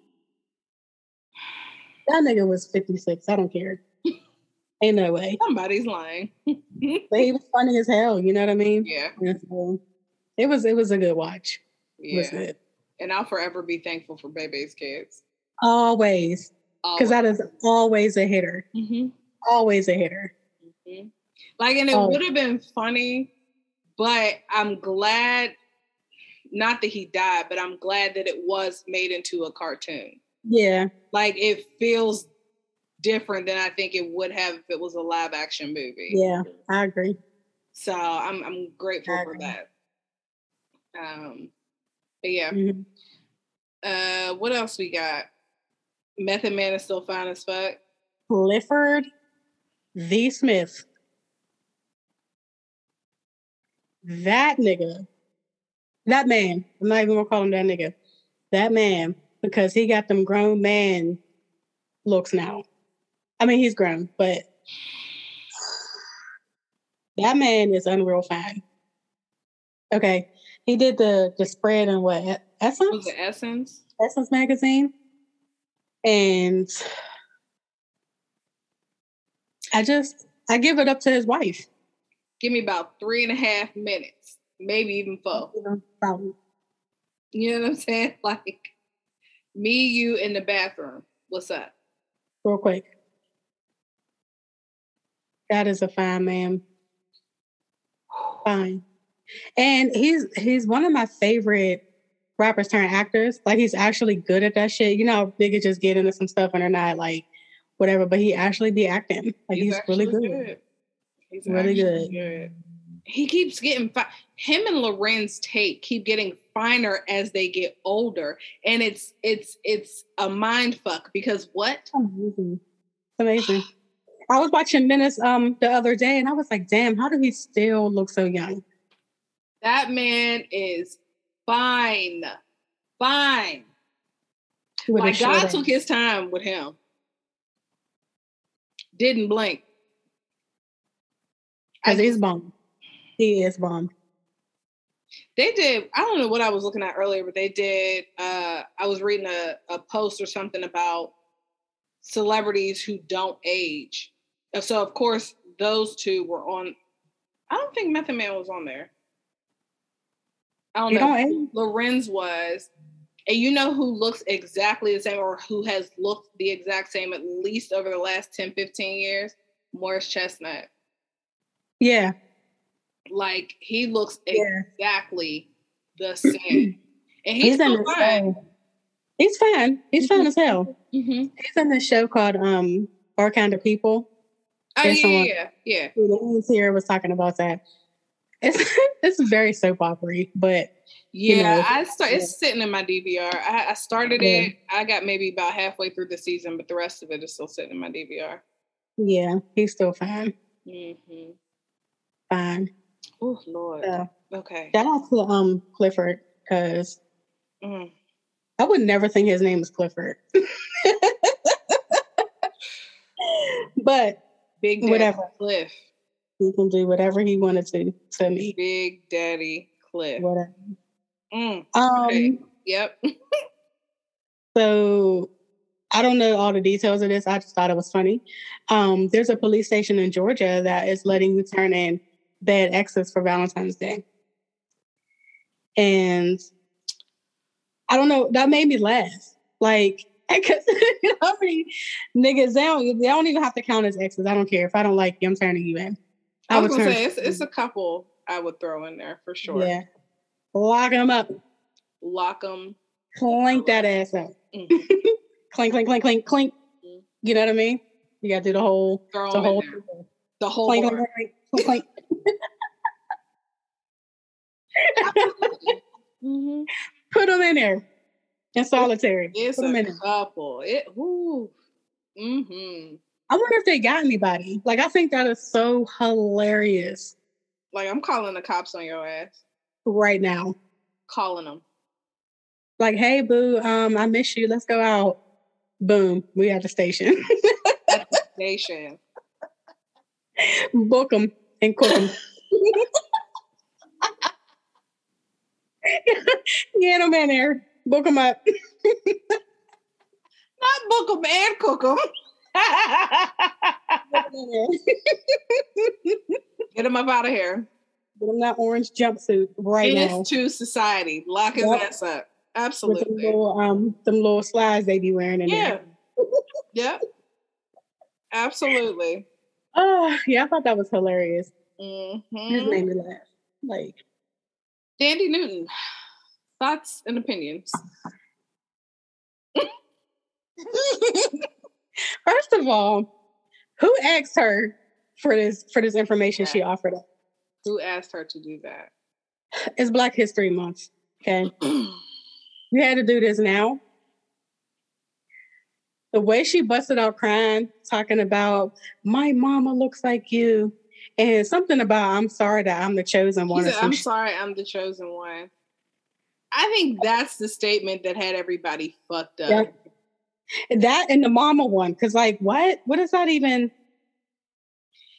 That nigga was 56. I don't care. Ain't no way. Somebody's lying. But he was funny as hell, you know what I mean? Yeah, so it was it was a good watch. Yeah. And I'll forever be thankful for Bebe's kids. Always. Because that is always a hitter. hmm Always a hitter. hmm Like, and it Oh. would have been funny, but I'm glad, not that he died, but I'm glad that it was made into a cartoon. Yeah. Like, it feels different than I think it would have if it was a live action movie. Yeah. I agree. So I'm I'm grateful for that. Um, but yeah. Mhm. Uh, what else we got? Method Man is still fine as fuck. Clifford V. Smith. That nigga. That man. I'm not even gonna call him that nigga. That man. Because he got them grown man looks now. I mean, he's grown, but that man is unreal fine. Okay. He did the the spread on what Essence? Was Essence? it Essence? Essence magazine. And I just I give it up to his wife. Give me about three and a half minutes, maybe even four. You know what I'm saying? Like me, you in the bathroom. What's up? Real quick. That is a fine man. Fine. And he's he's one of my favorite rappers turned actors. Like he's actually good at that shit. You know, how niggas just get into some stuff and they're not like whatever, but he actually be acting. Like he's, really actually good. He's Really actually good. He keeps getting fi- him and Larenz Tate keep getting finer as they get older, and it's it's it's a mind fuck because what? Amazing. Amazing. I was watching Menace um the other day and I was like, damn, how do he still look so young? That man is fine, fine. Like God took his time with him. Didn't blink. Because he's bomb. He is bomb. They did. I don't know what I was looking at earlier, but they did. Uh, I was reading a, a post or something about celebrities who don't age. So, of course, those two were on. I don't think Method Man was on there. I don't He know. don't. Larenz was. And you know who looks exactly the same or who has looked the exact same at least over the last 10, 15 years? Morris Chestnut. Yeah. Like he looks Yeah. exactly the same, and he's, He's, in this fine. He's fine. He's fine as hell. Mhm. He's in this show called um Our Kind of People. Oh There's yeah, yeah, yeah. Who's here was talking about that. It's it's very soap opera, but Yeah, you know, I start. yeah. It's sitting in my DVR. I, I started Yeah. it. I got maybe about halfway through the season, but the rest of it is still sitting in my DVR. yeah, he's still fine. Mm-hmm. Fine. Oh Lord. So, Okay. shout out to um Clifford because Mm. I would never think his name is Clifford. but Big Daddy Whatever. Cliff. he can do whatever he wanted to to me. Big Daddy Cliff. Whatever. Mm. Um Okay. Yep. so I don't know all the details of this. I just thought it was funny. Um, there's a police station in Georgia that is letting you turn in bad exes for Valentine's Day. And I don't know, that made me laugh. Like, because how many niggas, they don't, they don't even have to count as exes. I don't care. If I don't like you, I'm turning you in. I was would gonna say it's it's a couple I would throw in there for sure. Yeah. Lock them up. Lock them. Clank that ass up. Mm. clink, clink, clink, clink, clink. Mm. You know what I mean? You got to do the whole, Throw the whole. The whole. clink, clink, clink, clink, Mhm. Put them in there in solitary. It's Put in a there. couple. It. Ooh. Mm-hmm. I wonder if they got anybody. Like, I think that is so hilarious Like I'm calling the cops on your ass. right now. Calling them. Like, hey, boo, um, I miss you. Let's go out. Boom, we at the station. At the station. Book them and cook them. Get them in there. Book them up. Not book them and cook them. Get 'em in there. Get them up out of here. Get him that orange jumpsuit right now. Menace to society. Lock his Yep. ass up. With them Absolutely. little, um, them little slides they be wearing in Yeah. there. Yep. Absolutely. Oh, yeah, I thought that was hilarious. It just Mhm. made me laugh. Like, Thandie Newton. Thoughts and opinions. first of all, who asked her for this for this information she offered up? Who asked her to do that? It's Black History Month. Okay. You had to do this now. The way she busted out crying, talking about my mama looks like you, and something about I'm sorry that I'm the chosen one. said, I'm sorry, I'm the chosen one. I think that's the statement that had everybody fucked up. Yeah. That and the mama one, because like what? What is that even?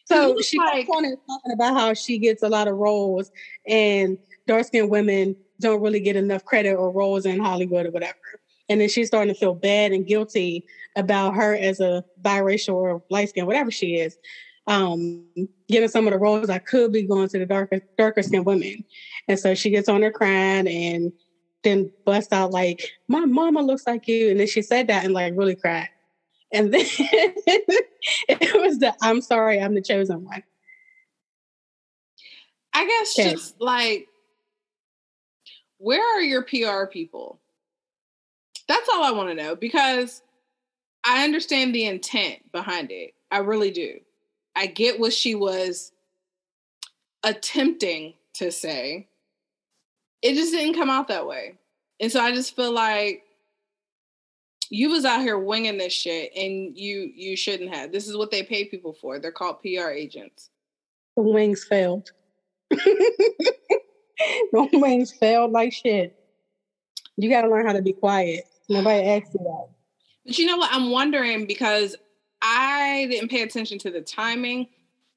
So she like- kept on and talking about how she gets a lot of roles, and dark skinned women don't really get enough credit or roles in Hollywood or whatever. And then she's starting to feel bad and guilty about her as a biracial or light skin, whatever she is, um, getting some of the roles I could be going to the darker darker skinned women. And so she gets on her crying and then bust out like, "My mama looks like you," and then she said that and like really cried. And then it was the "I'm sorry, I'm the chosen one." I guess Okay. just like, where are your PR people? That's all I want to know because I understand the intent behind it. I really do. I get what she was attempting to say. It just didn't come out that way. And so I just feel like you was out here winging this shit and you you shouldn't have. This is what they pay people for. They're called PR agents. The wings failed. the wings failed like shit. You got to learn how to be quiet. Nobody asked you that. But you know what? I'm wondering because I didn't pay attention to the timing,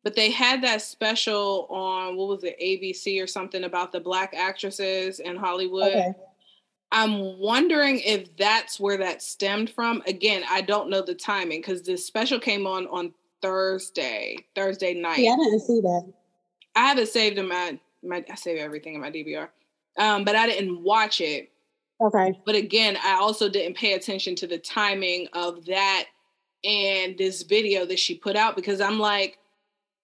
but they had that special on what was it, ABC or something about the black actresses in Hollywood. Okay. I'm wondering if that's where that stemmed from. Again, I don't know the timing because the special came on on Thursday, Thursday night. Yeah, I didn't see that. I have it saved in my my I save everything in my DVR. Um, but I didn't watch it. Okay. But again, I also didn't pay attention to the timing of that and this video that she put out because I'm like,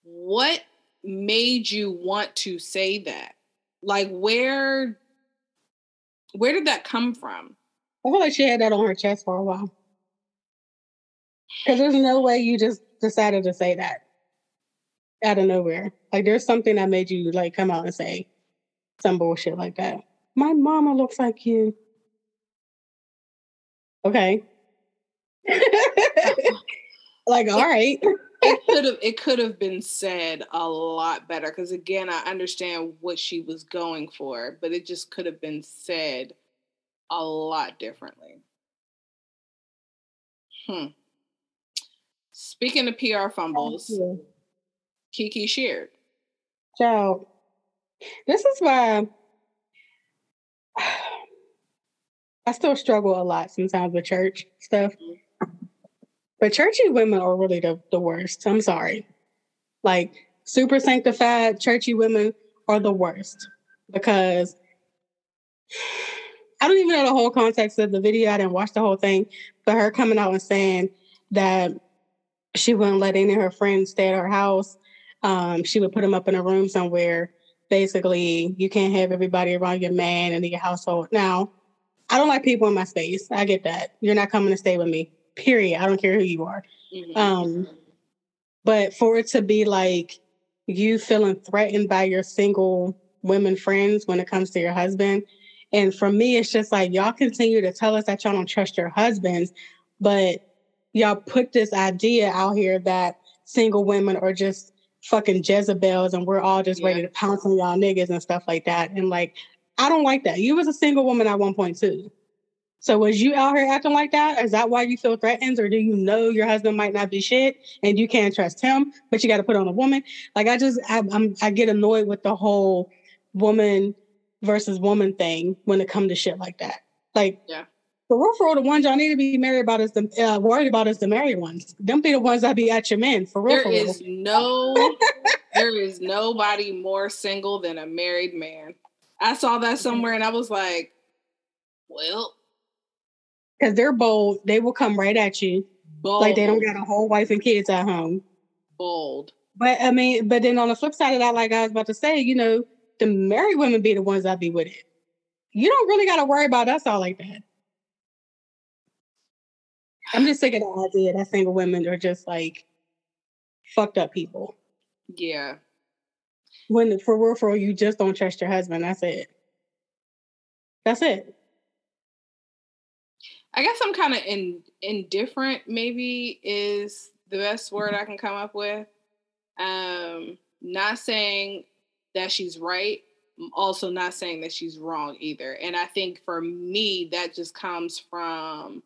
what made you want to say that? Like where where did that come from? I feel like she had that on her chest for a while. Because there's no way you just decided to say that out of nowhere. Like there's something that made you like come out and say some bullshit like that. My mama looks like you. Okay. like, all right. it could have it could have been said a lot better because again i understand what she was going for but it just could have been said a lot differently. Hmm. Speaking of pr fumbles Kiki Sheard So, this is why I still struggle a lot sometimes with church stuff. But churchy women are really the, the worst. I'm sorry. Like, super sanctified churchy women are the worst because I don't even know the whole context of the video. I didn't watch the whole thing, but her coming out and saying that she wouldn't let any of her friends stay at her house. Um, she would put them up in a room somewhere. Basically, you can't have everybody around your man and your household. Now, I don't like people in my space. I get that. You're not coming to stay with me. Period. I don't care who you are. Mhm. Um, but for it to be like you feeling threatened by your single women friends when it comes to your husband. And for me, it's just like y'all continue to tell us that y'all don't trust your husbands, but y'all put this idea out here that single women are just fucking Jezebels and we're all just ready to pounce on y'all niggas and stuff like that. And like, I don't like that. You was a single woman at one point too. So was you out here acting like that? Is that why you feel threatened, or do you know your husband might not be shit and you can't trust him, but you got to put on a woman? Like I just I, I'm I get annoyed with the whole woman versus woman thing when it come to shit like that. Like Yeah. for real, for real, the ones y'all need to be married about is the uh, worried about is the married ones. Them be the ones that be at your men for real. There for real. is no there is nobody more single than a married man. I saw that somewhere and I was like, well, because they're bold. They will come right at you bold. like they don't got a whole wife and kids at home. bold. But I mean, but then on the flip side of that, like I was about to say, you know, the married women be the ones that be with it. You don't really got to worry about us all like that. I'm just sick of the idea that single women are just like fucked up people. Yeah. When for real, for real, you just don't trust your husband. That's it. That's it. I guess I'm kind of in indifferent. Maybe is the best word I can come up with. Um, not saying that she's right. Also not saying that she's wrong either. And I think for me, that just comes from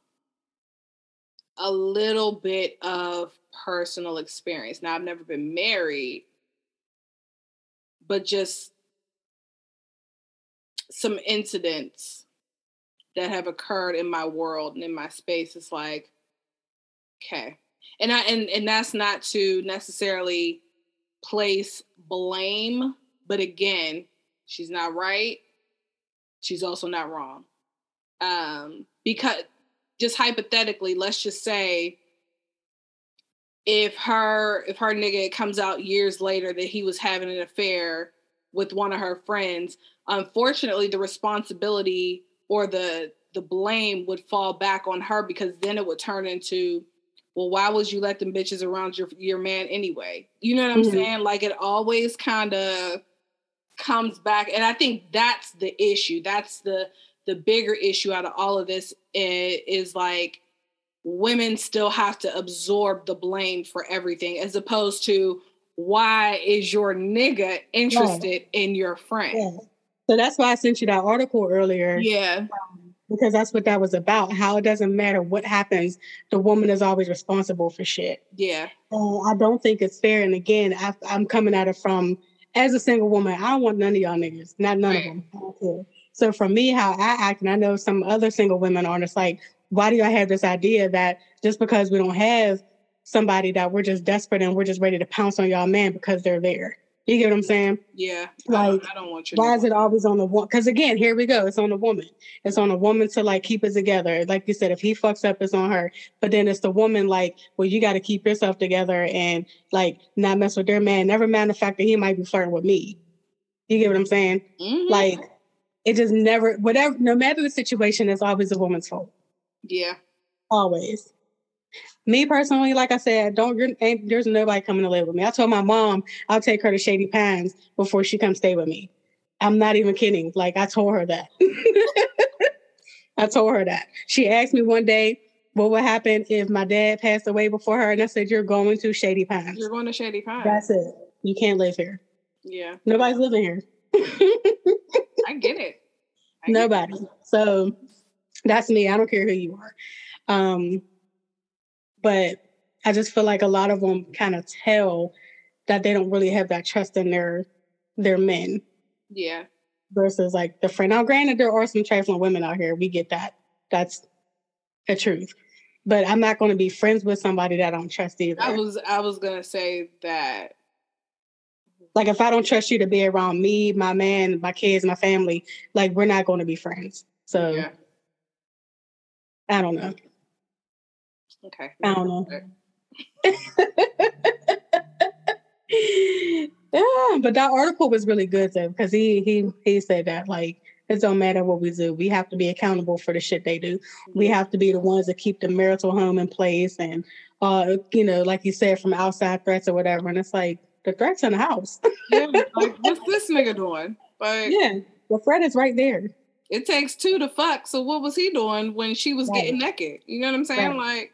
a little bit of personal experience. Now, I've never been married, but just some incidents that have occurred in my world and in my space it's like okay. And i and, and that's not to necessarily place blame but again she's not right. She's also not wrong. Um because just hypothetically let's just say if her if her nigga comes out years later that he was having an affair with one of her friends unfortunately the responsibility or the the blame would fall back on her because then it would turn into well why would you let them bitches around your your man anyway? You know what i'm Mhm. saying? Like it always kind of comes back. And i think that's the issue. That's the the bigger issue out of all of this is, is like women still have to absorb the blame for everything as opposed to why is your nigga interested in your friend? Yeah. So that's why I sent you that article earlier. yeah because that's what that was about. How it doesn't matter what happens, the woman is always responsible for shit. yeah I don't think it's fair. And again, I, I'm coming at it from as a single woman. I don't want none of y'all niggas, not none Right. of them. So for me, how I act, and I know some other single women are, it's like, why do y'all have this idea that just because we don't have somebody that we're just desperate and we're just ready to pounce on y'all man because they're there? You get what I'm saying? Yeah. Like, I, I don't want you. Why is it always on the one? Because again, here we go. It's on the woman. It's on the woman to like keep it together. Like you said, if he fucks up, it's on her. But then it's the woman like, well, you got to keep yourself together and like not mess with their man. Never mind the fact that he might be flirting with me. You get what I'm saying? Mhm. Like, it just never, whatever, no matter the situation, it's always a woman's fault. yeah. Always. Me personally, like I said, don't there's nobody coming to live with me. I told my mom I'll take her to Shady Pines before she comes stay with me. I'm not even kidding. Like I told her that. I told her that. She asked me one day what would happen if my dad passed away before her, and I said, "You're going to Shady Pines. You're going to Shady Pines. That's it. You can't live here. yeah. Nobody's living here. I get it. I get Nobody. So that's me. I don't care who you are. Um, but I just feel like a lot of them kind of tell that they don't really have that trust in their their men. Yeah. versus like the friend. Now, granted, there are some trifling women out here. We get that. That's the truth. But I'm not going to be friends with somebody that I don't trust either. I was I was gonna say that. like if I don't trust you to be around me, my man, my kids, my family, like we're not going to be friends. So Yeah. I don't know. Okay. I don't know. yeah, but that article was really good though because he he he said that like it don't matter what we do, we have to be accountable for the shit they do. We have to be the ones that keep the marital home in place, and uh, you know, like you said, from outside threats or whatever. And it's like the threats in the house. yeah. Like, what's this nigga doing? But yeah, the threat is right there. it takes two to fuck. So what was he doing when she was Right. getting naked? You know what I'm saying? Like,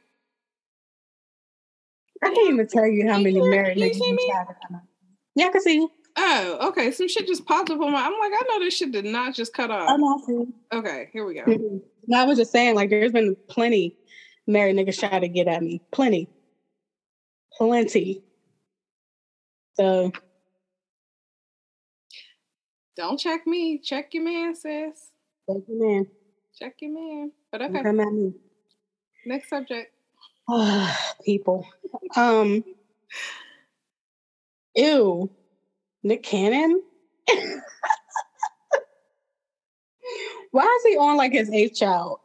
I can't even tell you how many married niggas see you me? tried to come out. Yeah, I can see. oh, okay. Some shit just popped up on my. I'm like, I know this shit did not just cut off. know. I see. you. Okay, here we go. Mhm. No, I was just saying, like, there's been plenty married niggas try to get at me. Plenty. Plenty. So, Don't check me. Check your man, sis. Check your man. Check your man. But okay, Come at me. next subject. Oh people. Um, ew. Nick Cannon? Why is he on like his eighth child?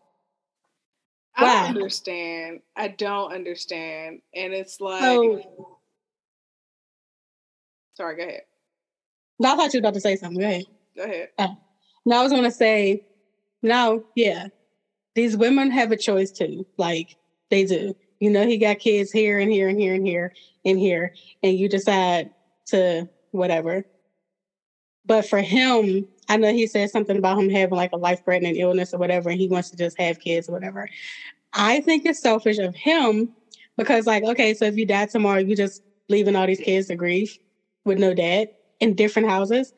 I don't understand. I don't understand. And it's like, So, sorry, go ahead. no, I thought you were about to say something. Go ahead. Go ahead. No, I was gonna say, no, yeah. These women have a choice too. Like they do. You know, he got kids here and here and here and here and here, and you decide to whatever. But for him, I know he said something about him having like a life threatening illness or whatever, and he wants to just have kids or whatever. I think it's selfish of him because, like, okay, so if you die tomorrow, you're just leaving all these kids to grieve with no dad in different houses.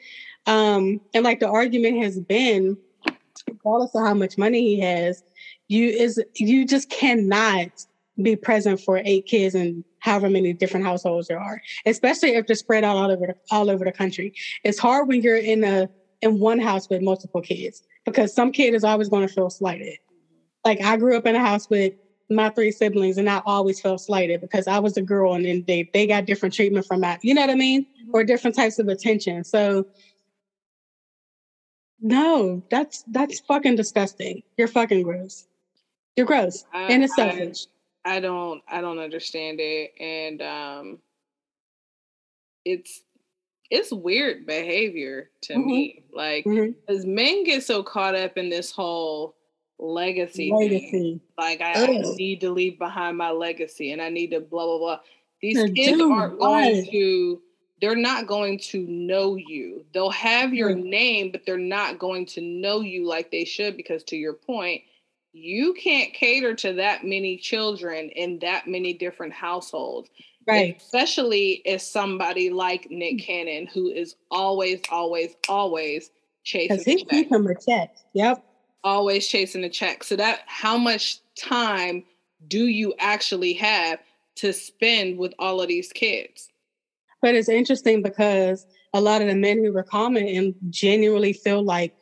Um, and like the argument has been, regardless of how much money he has, you is you just cannot be present for eight kids and however many different households there are, especially if they're spread out all over the, all over the country. It's hard when you're in a in one house with multiple kids because some kid is always going to feel slighted. Like I grew up in a house with my three siblings and I always felt slighted because I was a girl and then they they got different treatment from that. You know what I mean? Mm-hmm. Or different types of attention. So no, that's that's fucking disgusting. You're fucking gross. You're gross. I, and it's selfish. I don't I don't understand it and um it's it's weird behavior to Mhm. me. Like Mhm. as men get so caught up in this whole legacy, thing, like I, I need to leave behind my legacy and I need to blah blah blah. These Yeah, kids aren't going to they're not going to know you. They'll have your Mm. name, but they're not going to know you like they should because to your point, you can't cater to that many children in that many different households Right. especially as somebody like Nick mm. Cannon, who is always, always, always chasing Because he check, a check. Yep. always chasing the check. So that how much time do you actually have to spend with all of these kids? But it's interesting because a lot of the men who were commenting genuinely feel like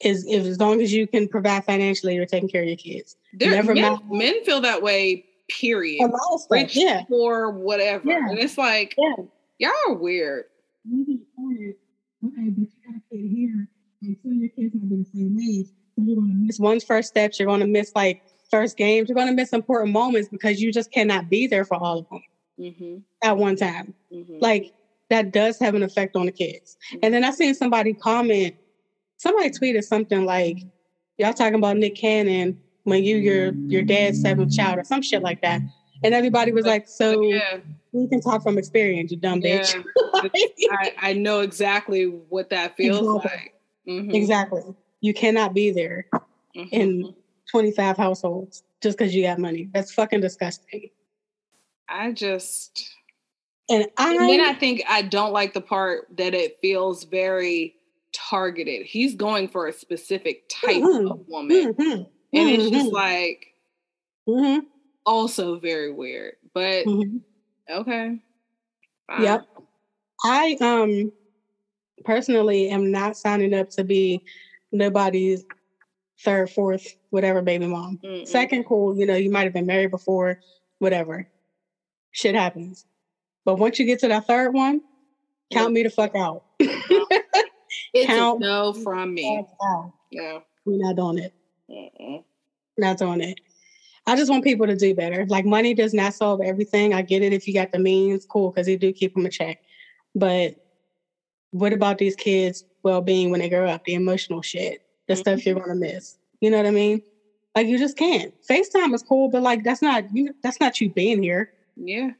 is if as long as you can provide financially, you're taking care of your kids. There, Never men, mind. men feel that way. Period. A lot stuff. Rich, Yeah. poor, whatever, Yeah. and it's like Yeah. y'all are weird. you. Okay, but you got a kid here, and two of your kids might be the same age. So you're gonna miss one's first steps, you're gonna miss like first games, you're gonna miss important moments because you just cannot be there for all of them Mm-hmm. at one time. Mm-hmm. Like that does have an effect on the kids. And then I seen somebody comment, somebody tweeted something like, Y'all talking about Nick Cannon when you your your dad's seventh child or some shit like that. And everybody was like, So yeah, we can talk from experience, you dumb bitch. I, I know exactly what that feels Exactly. like. Mhm. exactly. You cannot be there Mhm. in 25 households just because you got money. That's fucking disgusting. I just And I, and then I think I don't like the part that it feels very targeted. He's going for a specific type Mhm. of woman. Mhm, And it's just Mhm. like mhm, also very weird. But mhm. okay. fine. Yep. I um personally am not signing up to be nobody's third, fourth, whatever baby mom. Mm-mm. Second, cool, you know, you might have been married before, whatever. Shit happens. But once you get to that third one, count me the fuck out. It's count- no from me. Yeah. We're not doing it. Mm-mm. Not doing it. I just want people to do better. Like money does not solve everything. I get it if you got the means, cool, because you do keep them a check. But what about these kids' well-being when they grow up? The emotional shit, the stuff you're mm-hmm. gonna miss. You know what I mean? Like you just can't. FaceTime is cool, but like that's not you. That's not you being here. Yeah.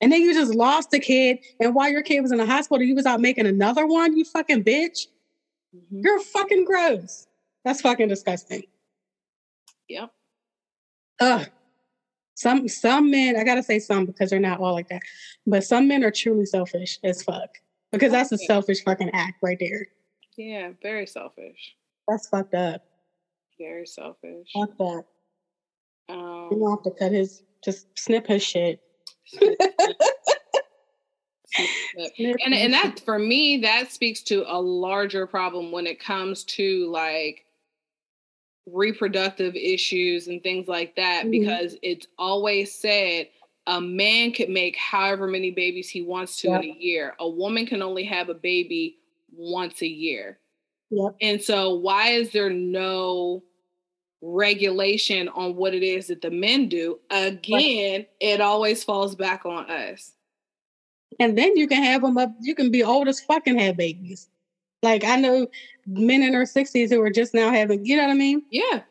And then you just lost a kid, and while your kid was in the hospital, you was out making another one. You fucking bitch. Mhm. You're fucking gross. That's fucking disgusting. Yep. Ugh. Some some men, I gotta say some because they're not all like that. But some men are truly selfish as fuck. Because that's a selfish fucking act right there. Yeah. Very selfish. That's fucked up. Very selfish. Fuck that. You Um, don't have to cut his just snip his shit. And and that for me that speaks to a larger problem when it comes to like reproductive issues and things like that Mhm. because it's always said a man could make however many babies he wants to in a year a woman can only have a baby once a year Yep. and so why is there no regulation on what it is that the men do again it always falls back on us And then you can have them up, you can be old as fuck and have babies. Like I know men in their 60s who are just now having, you know what I mean? yeah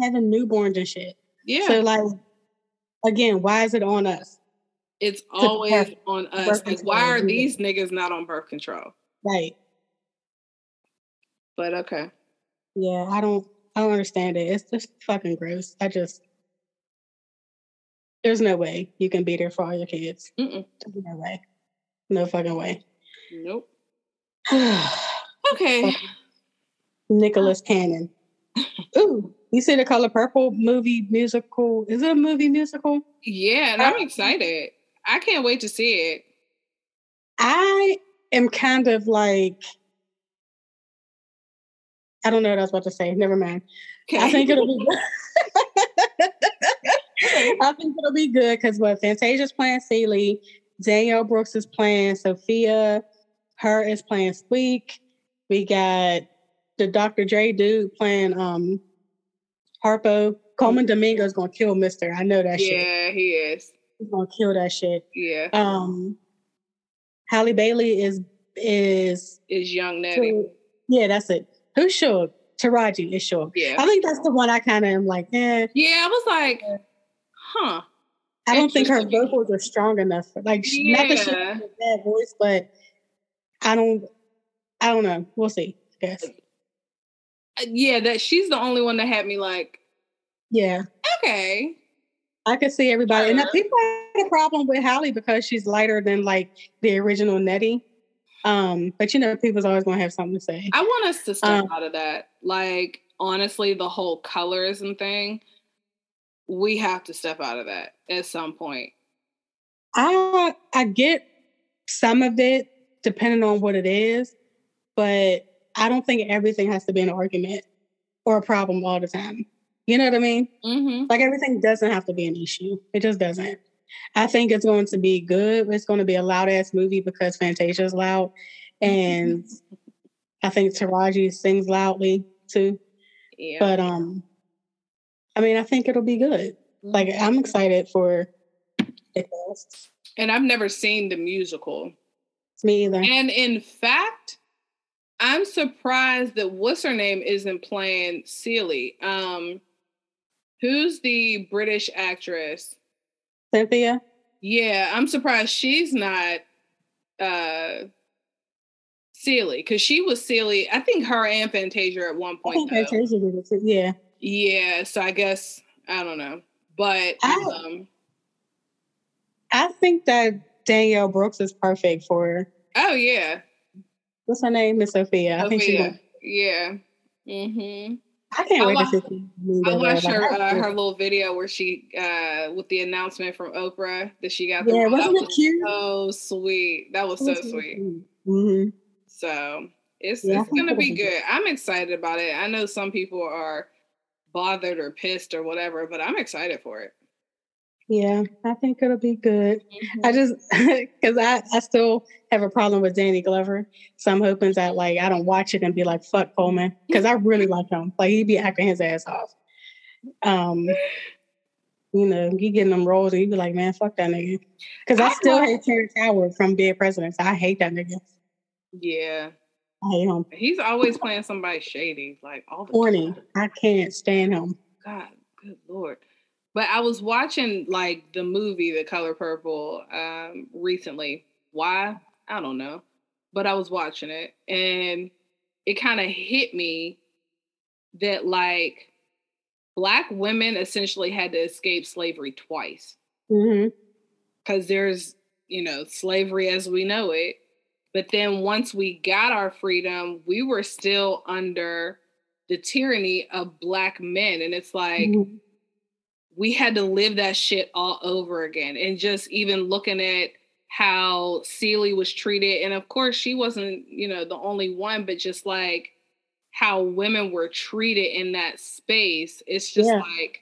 Having newborns and shit. yeah So like again, why is it on us? It's birth- always on us. Like, why are these niggas not on birth control? Right. But okay. Yeah, I don't I don't understand it. It's just fucking gross. I just there's no way you can be there for all your kids. Mm-mm. No way. No fucking way. Nope. Okay. Nicholas uh, Cannon. Ooh, you see the Color Purple movie musical? Is it a movie musical? Yeah, and I'm excited. I can't wait to see it. I am kind of like I don't know what I was about to say. Never mind. I think it'll be good. I think it'll be good because what Fantasia's playing Celie, Danielle Brooks is playing Sophia, her is playing Squeak. We got the Dr. Dre dude playing um Harpo. Colman Domingo's gonna kill Mister. I know that shit. yeah, he is. He's gonna kill that shit. Yeah, Um Halle Bailey is is is young Nettie. yeah, that's it. Who's Shug? Taraji is Shug. Yeah. I think that's the one I kind of am like, eh. Yeah, I was like, huh. I don't think her vocals are strong enough. For, like, she not that she Yeah. has a bad voice, but I don't, I don't know. We'll see. I guess. Uh, Yeah, that she's the only one that had me like, Yeah, okay. I could see everybody. And now people had a problem with Halle because she's lighter than like the original Nettie. Um, but you know, people's always gonna have something to say. I want us to step Um, out of that. Like, honestly, the whole colorism thing, we have to step out of that at some point. I I get some of it depending on what it is, but I don't think everything has to be an argument or a problem all the time. You know what I mean? Mm-hmm. Like everything doesn't have to be an issue. It just doesn't. I think it's going to be good. It's going to be a loud ass movie because Fantasia is loud, and I think Taraji sings loudly too. Yeah. But um, I mean, I think it'll be good. Like I'm excited for it. and I've never seen the musical. Me either. And in fact, I'm surprised that what's her name isn't playing Celie. Um, who's the British actress? Cynthia. Yeah, I'm surprised she's not uh Celie because she was Celie. I think her and Fantasia at one I point. think. Fantasia did it too. Yeah. Yeah, so I guess I don't know, but I- um, I think that Danielle Brooks is perfect for Her. oh yeah, what's her name, Miss Sophia. I think she. Sophia. yeah. Mm-hmm. I can't I wait wa- to see. I watched her uh, her little video where she uh with the announcement from Oprah that she got the yeah, role. Wasn't it was cute? so sweet. That was so sweet. hmm So it's Yeah, it's gonna be be good. good. I'm excited about it. I know some people are bothered or pissed or whatever, but I'm excited for it. Yeah, I think it'll be good. Mm-hmm. I just because I I still have a problem with Danny Glover, so I'm hoping that like I don't watch it and be like fuck Colman because I really like him. Like he'd be acting his ass off. Um, you know, he getting them roles and he'd be like, man, fuck that nigga. Because I I still hate Terrence Howard from Dead Presidents. I hate that nigga. Yeah. I hate him. He's always playing somebody shady, like all the Corny. time. I can't stand him. God, good lord. But I was watching like the movie The Color Purple um recently. Why? I don't know. But I was watching it and it kind of hit me that like black women essentially had to escape slavery twice hmm because there's you know slavery as we know it but then once we got our freedom we were still under the tyranny of black men and it's like Mhm. We had to live that shit all over again and just even looking at how Celie was treated and of course she wasn't you know the only one but just like how women were treated in that space it's just Yeah. like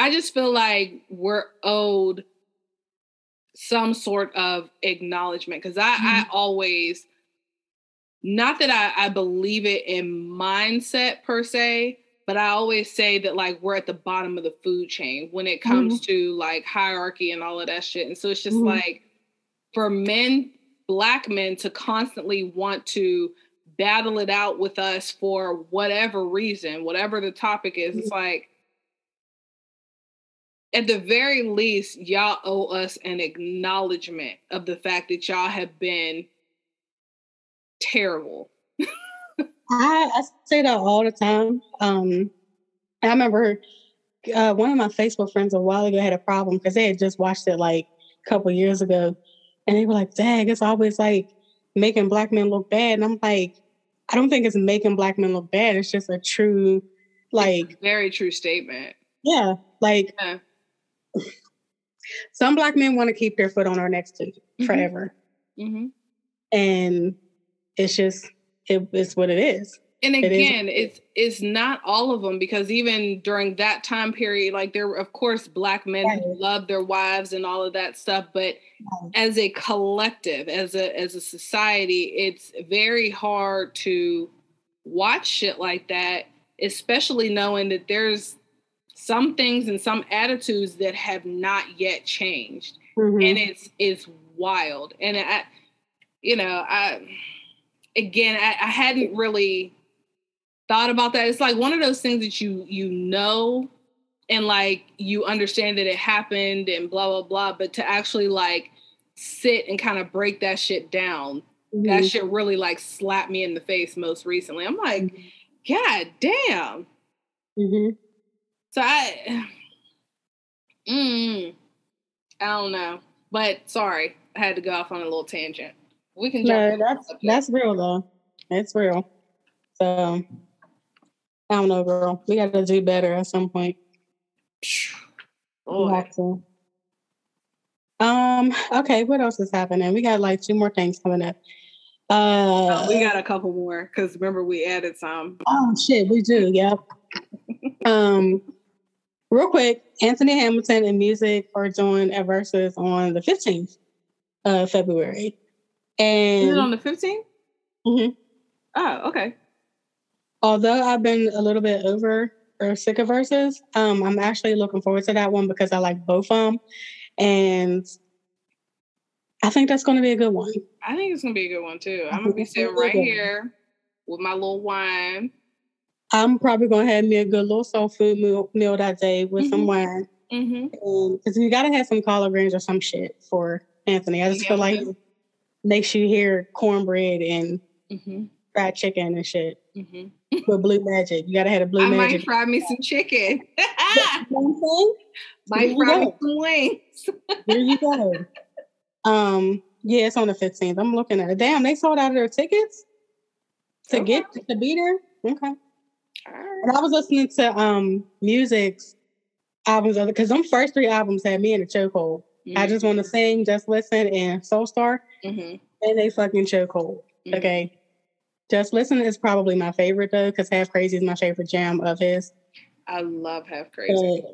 I just feel like we're owed some sort of acknowledgement because I, I mm-hmm. always not that I, I believe it in mindset per se, but I always say that like we're at the bottom of the food chain when it comes to like hierarchy and all of that shit. And so it's just Mhm. like for men, black men to constantly want to battle it out with us for whatever reason, whatever the topic is, it's like at the very least, y'all owe us an acknowledgement of the fact that y'all have been terrible. I, I say that all the time. Um, I remember uh, one of my Facebook friends a while ago had a problem because they had just watched it like a couple years ago, and they were like, "Dang, it's always like making black men look bad." And I'm like, I don't think it's making black men look bad. It's just a true, like, Very true statement. yeah, like Yeah. some black men want to keep their foot on our necks too Mhm. forever, hmm and it's just it, it's what it is. And again, it's it's not all of them because even during that time period, like there were of course black men who loved their wives and all of that stuff, but Right. as a collective, as a as a society, it's very hard to watch shit like that, especially knowing that there's some things and some attitudes that have not yet changed Mhm. and it's it's wild and i you know i again I, I hadn't really thought about that it's like one of those things that you you know and like you understand that it happened and blah blah blah but to actually like sit and kind of break that shit down that Mhm. shit really like slapped me in the face most recently i'm like god damn Mm-hmm. so I, mm, I don't know, but sorry, I had to go off on a little tangent. We can No, that's that's real though. It's real. So I don't know, girl. We got to do better at some point. We Boy. have to. Um. Okay. What else is happening? We got like two more things coming up. Uh. Oh, we got a couple more because remember we added some. Oh shit, we do. Yep. um. real quick, Anthony Hamilton and Musiq are doing a Verzuz on the 15th of February. Is it on And the 15th? Mhm. Oh, okay. although I've been a little bit over or sick of Verzuz, um, I'm actually looking forward to that one because I like both of them. And I think that's going to be a good one. I think it's gonna be a good one too. I'm Mhm. gonna be sitting right here with my little wine. I'm probably going to have me a good little soul food meal, meal that day with some Mhm. wine. Mm-hmm. Because you got to have some collard greens or some shit for Anthony. I just feel like. Makes you hear cornbread and Mm-hmm. fried chicken and shit Mm-hmm. with blue magic. You gotta have a blue I might magic. fry me some chicken. Might fry me some wings. There you go. um, yeah, it's on the 15th. I'm looking at it. Damn, they sold out of their tickets to Okay. get to be there. Okay. Right. And I was listening to um Musiq's albums because them first three albums had me in a chokehold. I just want to sing, just listen, and Soul Star, Mm-hmm. and they fucking chokehold. Okay. Just Listen is probably my favorite though, because Half Crazy is my favorite jam of his. I love Half Crazy. Uh,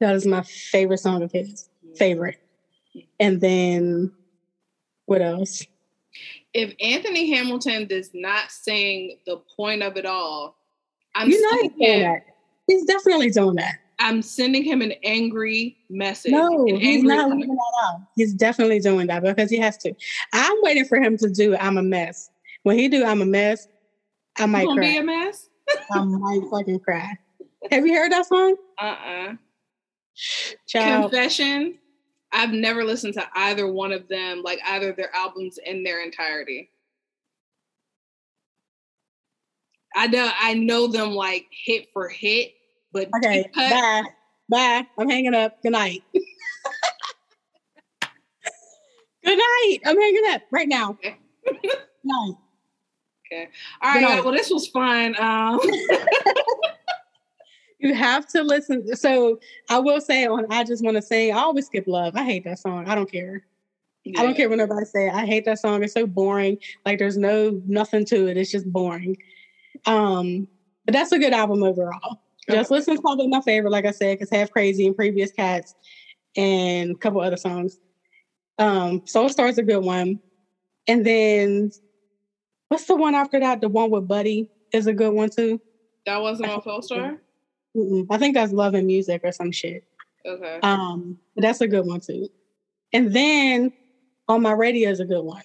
that is my favorite song of his. Favorite. And then what else? If Anthony Hamilton does not sing the point of it all, I'm you know he's doing that. He's definitely doing that. I'm sending him an angry message. No, An he's not leaving that out. He's definitely doing that because he has to. I'm waiting for him to do I'm a mess. When he do I'm a mess, I might gonna be a mess? I might fucking cry. Have you heard that song? Uh-uh. Child. Confession. I've never listened to either one of them, like either of their albums in their entirety. I know I know them like hit for hit, but Okay, bye. Bye. I'm hanging up. Good night. Good night. I'm hanging up right now. Okay. Night. All right, night. well, this was fun. Um, You have to listen. So I will say on I Just Want to Sing, I always skip love. I hate that song. I don't care. I don't care what nobody say. I hate that song. It's so boring. Like there's no nothing to it. It's just boring. Um, but that's a good album overall. Just Listen Listen's probably my favorite, like I said, because Half Crazy and Previous Cats and a couple other songs. Um, Soul Star's a good one. And then what's the one after that? The one with Buddy is a good one too. That wasn't on Soul Star? Mm-mm. I think that's Love and Music or some shit. Okay. Um, but that's a good one too. And then on my radio is a good one.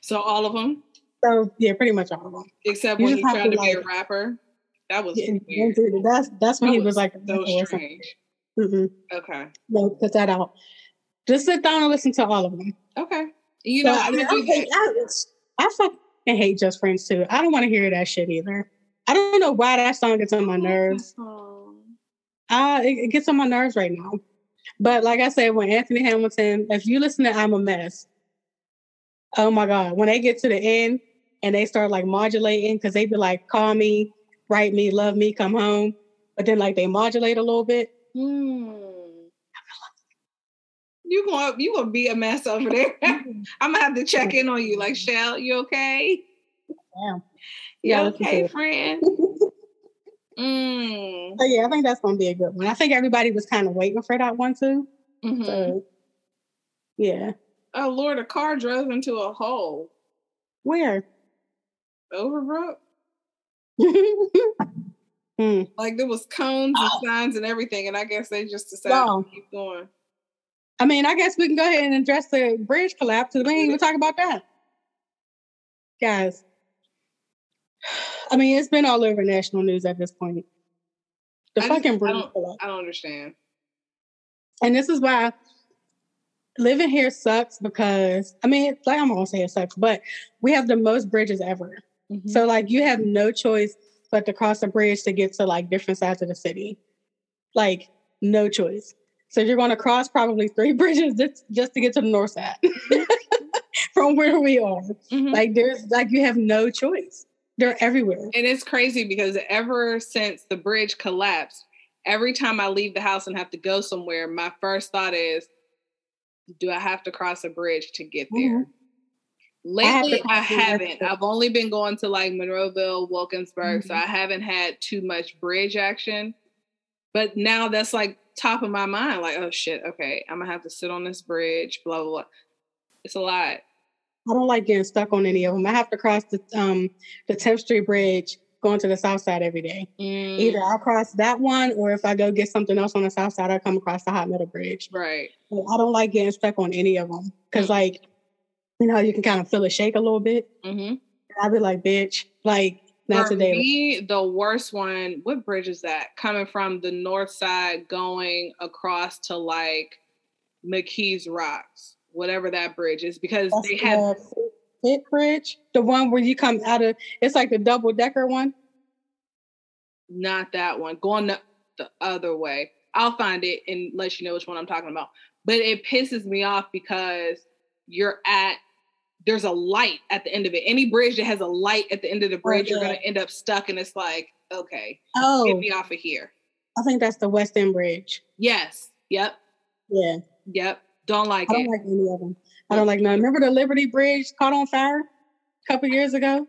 So all of them, So yeah, pretty much all of them. except You when have tried to, to be a rapper. That was Yeah, weird. that's that's when That he was was like, So or strange. Mm-mm. Okay. No, cut that out. Just sit down and listen to all of them. Okay. You So, know, I I'm mean, gonna I, hate. I, I fucking hate Just Friends too. I don't want to hear that shit either. I don't know why that song gets on my nerves. Oh. Uh, it, it gets on my nerves right now. But like I said, when Anthony Hamilton, if you listen to I'm a Mess, oh my God, when they get to the end and they start like modulating, because they be like, call me, write me, love me, come home. But then like they modulate a little bit. Hmm. You gonna you gonna be a mess over there. I'm gonna have to check in on you. Like, Shell, you okay? Yeah. You Yeah, okay, friend? Mm. So yeah, I think that's gonna be a good one. I think everybody was kind of waiting for that one too. Mhm. So yeah. Oh Lord, a car drove into a hole. Where? Overbrook? Hmm. Like there was cones and signs and everything, and I guess they just decided Wow. to keep going. I mean, I guess we can go ahead and address the bridge collapse. 'cause We ain't even talk about that, guys. I mean, it's been all over national news at this point. The I just- fucking I bridge don't- collapse, I don't understand. and this is why living here sucks because I mean, like I'm gonna say it sucks, but we have the most bridges ever. Mm-hmm. So like you have no choice but to cross a bridge to get to like different sides of the city. Like no choice. So you're going to cross probably three bridges just, just to get to the north side from where we are. Mhm. Like there's like you have no choice. They're everywhere. And it's crazy because ever since the bridge collapsed, every time I leave the house and have to go somewhere, my first thought is, do I have to cross a bridge to get there? Mm-hmm. Have Lately, I, the haven't. I've only been going to like Monroeville, Wilkinsburg, so Mhm. I haven't had too much bridge action. But now that's like top of my mind. Like, oh shit, okay, I'm gonna have to sit on this bridge. Blah blah blah. It's a lot. I don't like getting stuck on any of them. I have to cross the um the 10th Street Bridge going to the south side every day. Mm, Either I'll cross that one or if I go get something else on the south side, I come across the hot metal bridge. right. But I don't like getting stuck on any of them. Cause like, you know, you can kind of feel it shake a little bit. Mm-hmm. I'd be like, bitch, like not For today. me, the worst one. What bridge is that? Coming from the north side, going across to like McKees Rocks, whatever that bridge is, because That's they have Fit Bridge, the one where you come out of. It's like the double decker one. not that one. Going the, the other way. I'll find it and let you know which one I'm talking about. But it pisses me off because you're at there's a light at the end of it. Any bridge that has a light at the end of the bridge, you're gonna end up stuck, and it's like, okay, Oh, get me off of here. I think that's the West End Bridge. Yes. Yep. Yeah, Yep. Don't like I don't like any of them. I don't like none. Remember the Liberty Bridge caught on fire a couple years ago?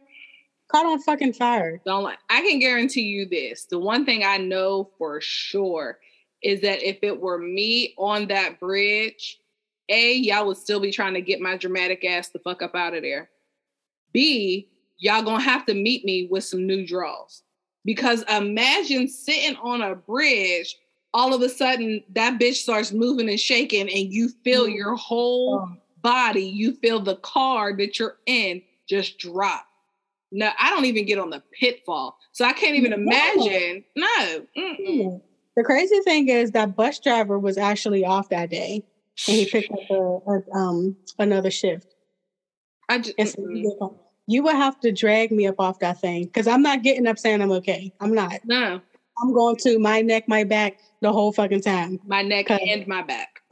Caught on fucking fire. don't like I can guarantee you this. The one thing I know for sure is that if it were me on that bridge, A, y'all would still be trying to get my dramatic ass the fuck up out of there. B, y'all gonna have to meet me with some new draws. Because imagine sitting on a bridge, all of a sudden that bitch starts moving and shaking, and you feel Mhm. your whole Oh, body, you feel the car that you're in just drop. No, I don't even get on the Pitt Fall. So I can't even No. imagine. No. mm-mm. The crazy thing is that bus driver was actually off that day, and he picked up a, a, um another shift. I just mm-mm. you would have to drag me up off that thing because I'm not getting up saying I'm okay. I'm not. no, I'm going to my neck, my back the whole fucking time. my neck and my back.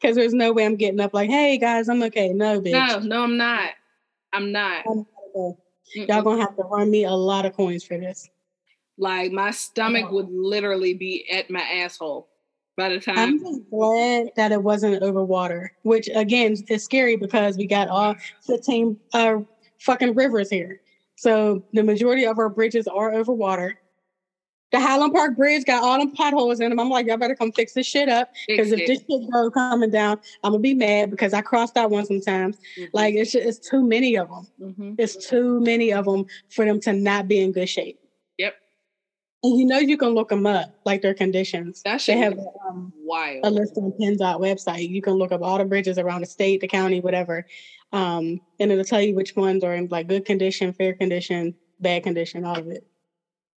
Because there's no way I'm getting up like, hey guys, I'm okay. No, bitch. No, no, I'm not. I'm not. I'm okay. Y'all gonna have to run me a lot of coins for this. Like my stomach No. would literally be at my asshole by the I'm just glad that it wasn't over water, which again is scary because we got all 15 uh, fucking rivers here. So the majority of our bridges are over water. The Highland Park Bridge got all them potholes in them. I'm like, y'all better come fix this shit up. Because if this shit go coming down, I'm gonna be mad because I crossed that one sometimes. Mhm. Like it's just, it's too many of them. Mhm. It's too many of them for them to not be in good shape. And you know you can look them up, like their conditions. that They have um, wild. a list on PennDOT website. You can look up all the bridges around the state, the county, whatever, um, and it'll tell you which ones are in like good condition, fair condition, bad condition, all of it.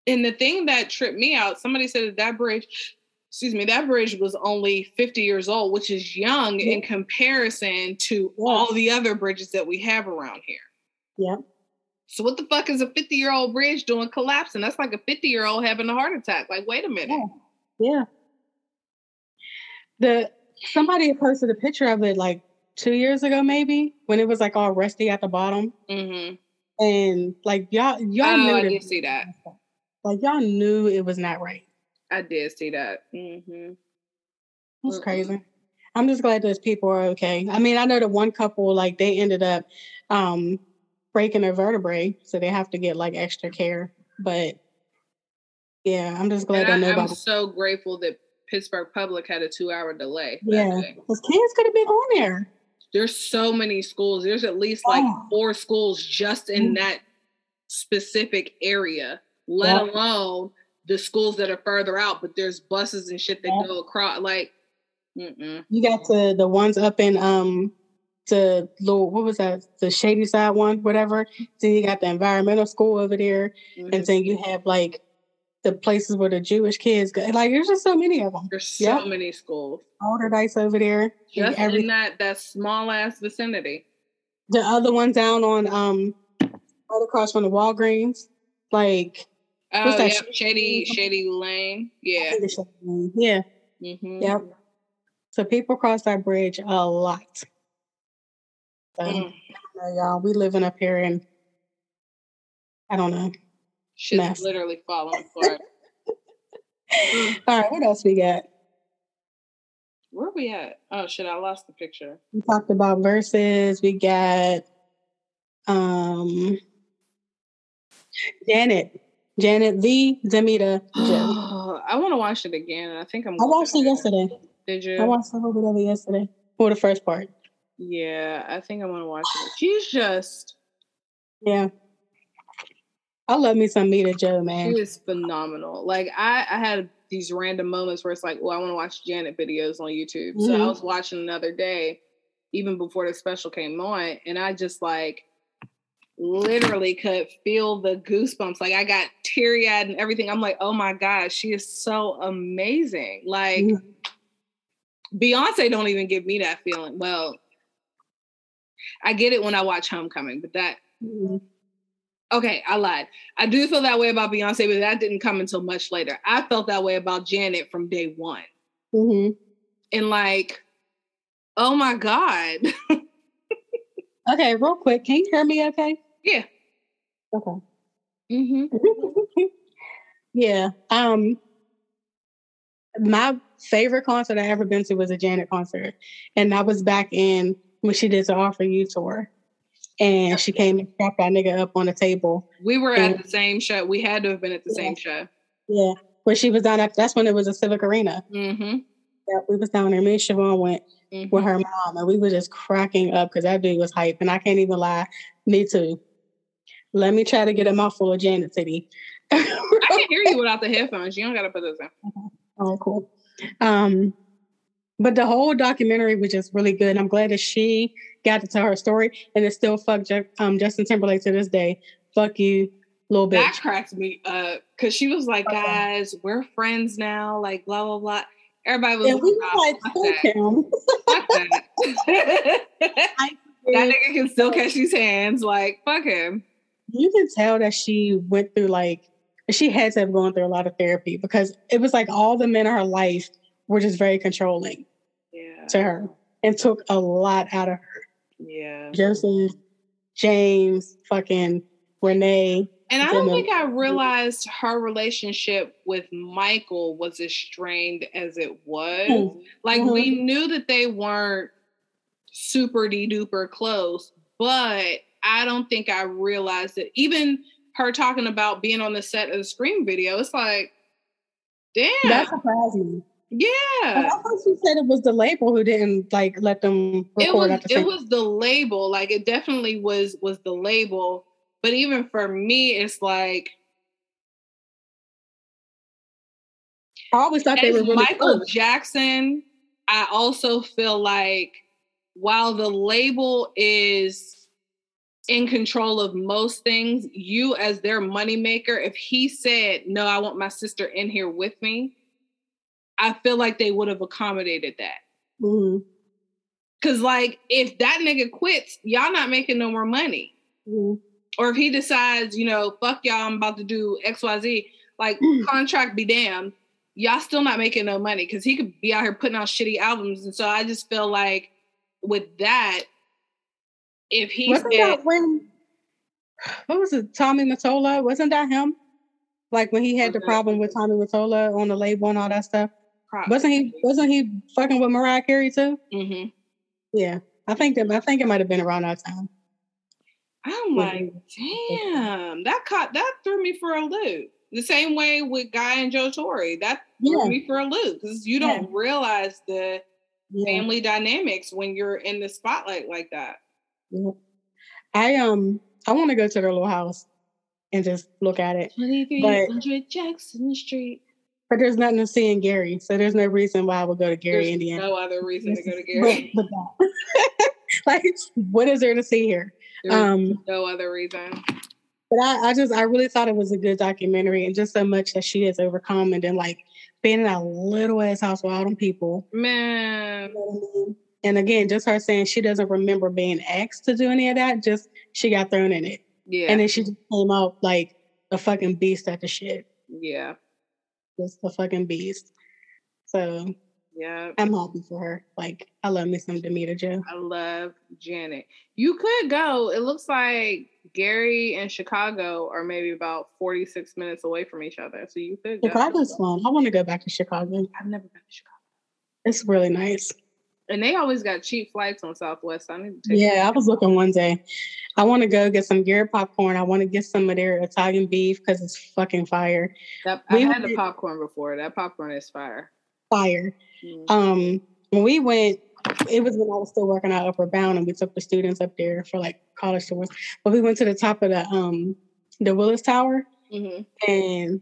And the thing that tripped me out, somebody said that that bridge, excuse me, that bridge was only 50 years old, which is young Yeah. in comparison to Yeah. all the other bridges that we have around here. Yeah. So what the fuck is a 50 year old bridge doing collapsing? That's like a 50 year old having a heart attack. Like, wait a minute. Yeah. Yeah. The somebody posted a picture of it like two years ago, maybe when it was like all rusty at the bottom, Mm-hmm. and like y'all y'all Oh, knew I did see that. Like y'all knew it was not right. I did see that. Mm-hmm. That's Mm-mm. crazy. I'm just glad those people are okay. I mean, I know the one couple like they ended up um breaking their vertebrae, so they have to get like extra care. But yeah, I'm just glad And I, I'm nobody. so grateful that Pittsburgh Public had a two hour delay. Yeah, because kids could have been on there. There's so many schools. There's at least like Oh. four schools just in Mm. that specific area, let Yep. alone the schools that are further out. But there's buses and shit that Yep. go across. Like, mm-mm. You got to the ones up in um the little what was that the shady side one whatever. Then you got the environmental school over there, Mhm. and then you have like the places where the Jewish kids go. Like there's just so many of them. there's so Yep. many schools Allderdice over there. just every- in that that small ass vicinity. the other one down on um right across from the Walgreens. Like Oh What's that? shady shady lane. Yeah. Shady- yeah, Mm-hmm. yep. So people cross that bridge a lot. So Mm. uh, y'all, we living up here in I don't know. Shit's Mess. literally falling apart. All right, what else we got? Where we at? Oh shit, I lost the picture. We talked about Verzuz. We got um Janet. Janet the Damita Jo. I want to watch it again. I think I'm. I watched it yesterday. Did you? I watched a little bit of it yesterday. For the first part. Yeah, I think I'm gonna watch it. She's just Yeah. I love me some Mita Joe, man. she is phenomenal. Like I, I had these random moments where it's like, well, I want to watch Janet videos on YouTube. So I Mhm. was watching another day, even before the special came on, and I just like literally could feel the goosebumps. Like I got teary eyed and everything. I'm like, oh my gosh, she is so amazing. Like Mhm. Beyonce don't even give me that feeling. Well, I get it when I watch Homecoming, but that Mhm. okay, I lied. I do feel that way about Beyonce, but that didn't come until much later. I felt that way about Janet from day one. Mhm. And like, oh my God. Okay, real quick. Can you hear me okay? yeah. Okay. hmm yeah. Um my favorite concert I ever been to was a Janet concert. And that was back in when she did the All for You tour. And she came and strapped that nigga up on the table. We were at the same show. We had to have been at the same show. Yeah. When she was down at that's when it was a civic arena. Mm-hmm. Yeah, we was down there. Me and Siobhan went with her mom and we were just cracking up because that dude was hype. And I can't even lie. Me too. Let me try to get a mouthful of Janet City. I can hear you without the headphones. You don't got to put those in. Oh, cool. Um, but the whole documentary was just really good. I'm glad that she got to tell her story, and it still fuck um, Justin Timberlake to this day. Fuck you, little bitch. That cracked me up because she was like, Okay. guys, we're friends now. Like, blah, blah, blah. Everybody was And we "Oh, were like, fuck him. that. Fuck that. that nigga can still catch these hands. Like, fuck him. You can tell that she went through like she had to have gone through a lot of therapy because it was like all the men in her life were just very controlling. To her and took a lot out of her. Yeah. Joseph, James, fucking Renee. And I don't think I realized her relationship with Michael was as strained as it was. Mhm. Like we knew that they weren't super de duper close, but I don't think I realized that even her talking about being on the set of the Scream video, it's like, damn, That surprised me. Yeah. I thought she said it was the label who didn't like let them It was the it was the label, like it definitely was was the label. But even for me, it's like I always thought they were really Michael. Jackson, I also feel like while the label is in control of most things, you as their moneymaker, if he said, No, I want my sister in here with me, I feel like they would have accommodated that. Mhm. Cause like if that nigga quits, y'all not making no more money. Mhm. Or if he decides, you know, fuck y'all, I'm about to do XYZ, like Mm. contract be damned, y'all still not making no money because he could be out here putting out shitty albums. And so I just feel like with that, if he Wasn't said, that when what was it, Tommy Mottola? Wasn't that him? Like when he had the problem with Tommy Mottola on the label and all that stuff. Pro- Wasn't he wasn't he fucking with Mariah Carey too? Mhm. Yeah. I think that I think it might have been around that time. I'm like, damn, that caught that threw me for a loop. The same way with Guy and Joe Torre, that threw Yeah. me for a loop because you don't realize the Yeah. family dynamics when you're in the spotlight like that. yeah. I um I want to go to their little house and just look at it. 2300 Jackson Street. But there's nothing to see in Gary, so there's no reason why I would go to Gary, There's Indiana. no other reason to go to Gary. like, what is there to see here? Um, no other reason. but I, I just, I really thought it was a good documentary, and just so much that she has overcome, and then like being in a little ass house with all them people. Man, you know what I mean? And again, just her saying she doesn't remember being asked to do any of that. Just she got thrown in it, yeah, and then she just came out like a fucking beast at the shit. yeah, Just a fucking beast. So yeah. I'm happy for her. Like I love me some Damita Jo. I love Janet. You could go. It looks like Gary and Chicago are maybe about 46 minutes away from each other. So you could go. Chicago's fun. I want to go back to Chicago. I've never been to Chicago. It's really nice. And they always got cheap flights on Southwest. I need to take Yeah, I was looking one day. I want to go get some Garrett popcorn. I want to get some of their Italian beef because it's fucking fire. that. I we had the popcorn before. That popcorn is fire. Fire. Mm. Um, when we went, it was when I was still working at Upward Bound, and we took the students up there for like college tours. But we went to the top of the um the Willis Tower, Mhm. and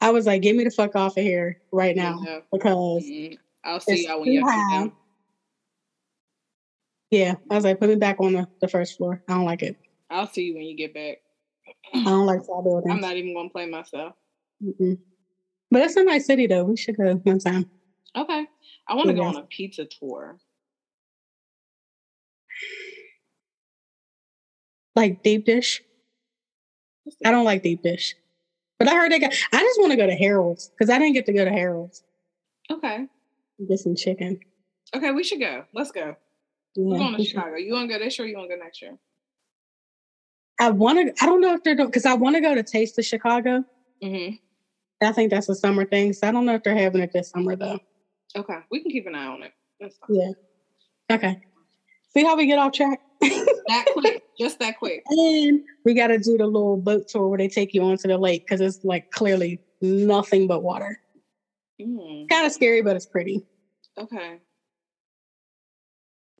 I was like, "Get me the fuck off of here right now," Yeah. because. I'll see y'all when y'all get high. down. Yeah, I was like, "Put me back on the, the first floor. I don't like it. I'll see you when you get back. I don't like tall buildings." I'm not even gonna play myself. Mm-mm. But it's a nice city, though. We should go one time. Okay. I want to go on a pizza tour. Like deep dish. I don't like deep dish, but I heard they got. I just want to go to Harold's because I didn't get to go to Harold's. Okay. Get some chicken. Okay, we should go. Let's go. We're Yeah, going to we. Chicago. You want to go this year or you want to go next year? I want to. I don't know if they're doing because I want to go to Taste of Chicago. Mm-hmm. I think that's a summer thing. So I don't know if they're having it this summer though. Okay. We can keep an eye on it. That's. Yeah. Okay. See how we get off track. That quick. Just that quick. and we got to do the little boat tour where they take you onto the lake because it's like clearly nothing but water. Mm, Kind of scary, but it's pretty. okay.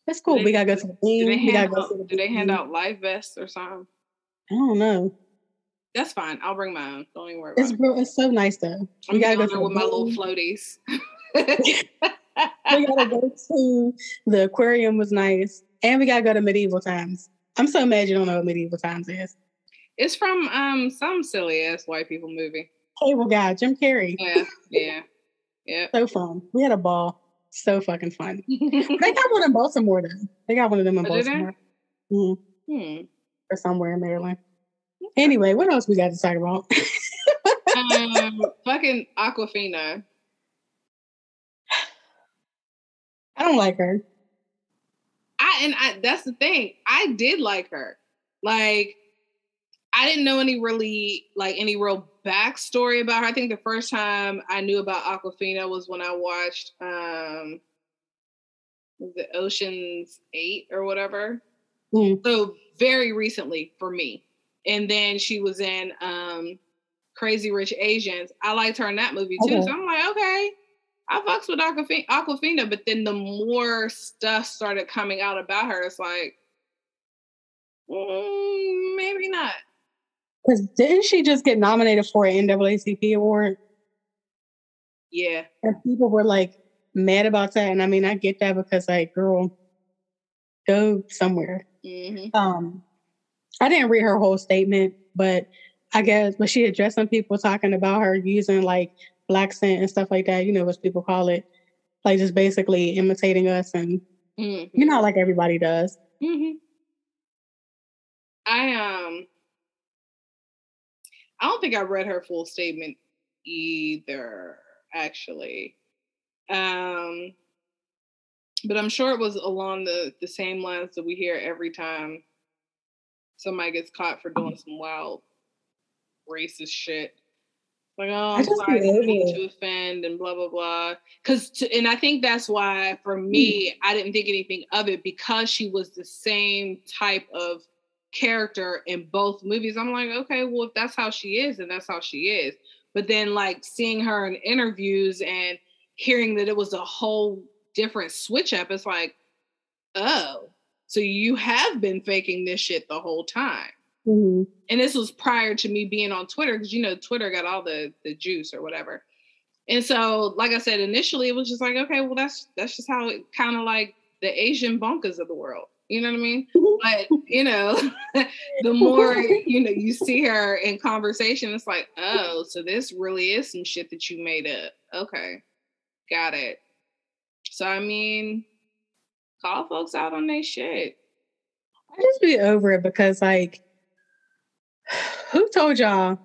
It's cool. they- we gotta go to the Do they, We gotta hand go out, to the do they hand out life vests or something? I don't know. That's fine. I'll bring my own. Don't even worry about It's it. it's so nice though. I'm We gotta go there with my little floaties. we gotta go to the aquarium was nice, and we gotta go to medieval times. I'm so mad you don't know what medieval times is. it's from um some silly ass white people movie. Cable guy, Jim Carrey, Yeah, yeah, yeah. so fun. We had a ball, so fucking fun. They got one in Baltimore though. They got one of them in Oh? Baltimore, Mhm. hmm. or somewhere in Maryland. Anyway, what else we got to talk about? um, fucking Awkwafina. I don't like her. I and I that's the thing. I did like her. Like I didn't know any really like any real backstory about her. I think the first time I knew about Awkwafina was when I watched um it Ocean's Eight or whatever. Mm. So very recently for me. And then she was in um Crazy Rich Asians. I liked her in that movie too. Okay. So I'm like, okay, I fucks with Awkwafina, Awkwafina, but then the more stuff started coming out about her, it's like, mm, maybe not. Because didn't she just get nominated for an NAACP award? Yeah, And people were like mad about that. And I mean, I get that because, like, girl, go somewhere. hmm Um, I didn't read her whole statement, but I guess, but she addressed some people talking about her using like blaccent and stuff like that. You know what people call it, like just basically imitating us, and hmm you know, like everybody does. hmm I um, I don't think I read her full statement either. Actually, um, but I'm sure it was along the the same lines that we hear every time somebody gets caught for doing some wild racist shit. Like, oh, I I'm just sorry, I feel didn't mean to offend, and blah blah blah. Because, and I think that's why, for me, I didn't think anything of it because she was the same type of character in both movies. I'm like, okay, well, if that's how she is, then that's how she is. But then, like, seeing her in interviews and hearing that it was a whole different switch up, it's like, oh, so you have been faking this shit the whole time hmm and this was prior to me being on Twitter because you know Twitter got all the the juice or whatever. And so, like I said, initially it was just like, okay, well that's that's just how it kind of like the Asian bunkers of the world. You know what I mean? Mm-hmm. But you know, the more you know you see her in conversation, it's like, oh, so this really is some shit that you made up. Okay, got it. So I mean, call folks out on their shit. I just be over it because, like, who told y'all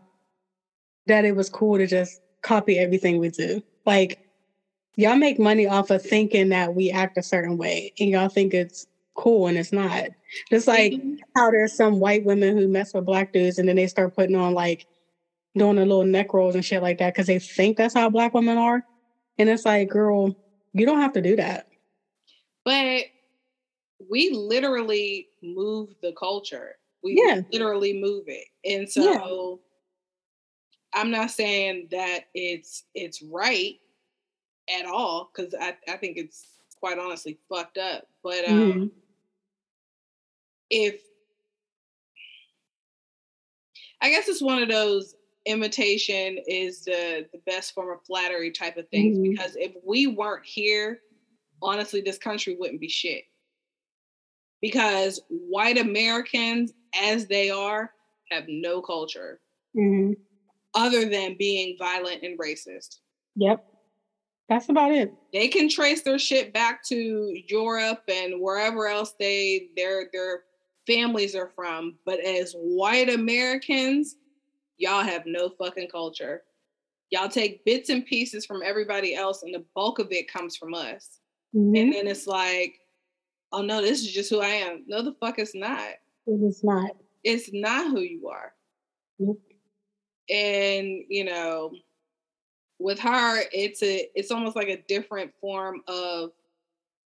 that it was cool to just copy everything we do? Like, y'all make money off of thinking that we act a certain way, and y'all think it's cool, and it's not. Just like how there's some white women who mess with black dudes, and then they start putting on like doing the little neck rolls and shit like that because they think that's how black women are, and it's like, girl, you don't have to do that. but we literally move the culture. We Yeah. literally move it. And so I'm not saying that it's it's right at all because I, I think it's quite honestly fucked up. But um Mhm. If I guess it's one of those imitation is the the best form of flattery type of things Mhm. because if we weren't here, honestly, this country wouldn't be shit. Because white Americans, as they are, have no culture Mhm. other than being violent and racist. Yep. That's about it. They can trace their shit back to Europe and wherever else they their their families are from, but as white Americans, y'all have no fucking culture. Y'all take bits and pieces from everybody else, and the bulk of it comes from us. Mhm. And then it's like, oh no, this is just who I am. No, the fuck it's not. It is not. It's not who you are. Nope. And you know, with her, it's a it's almost like a different form of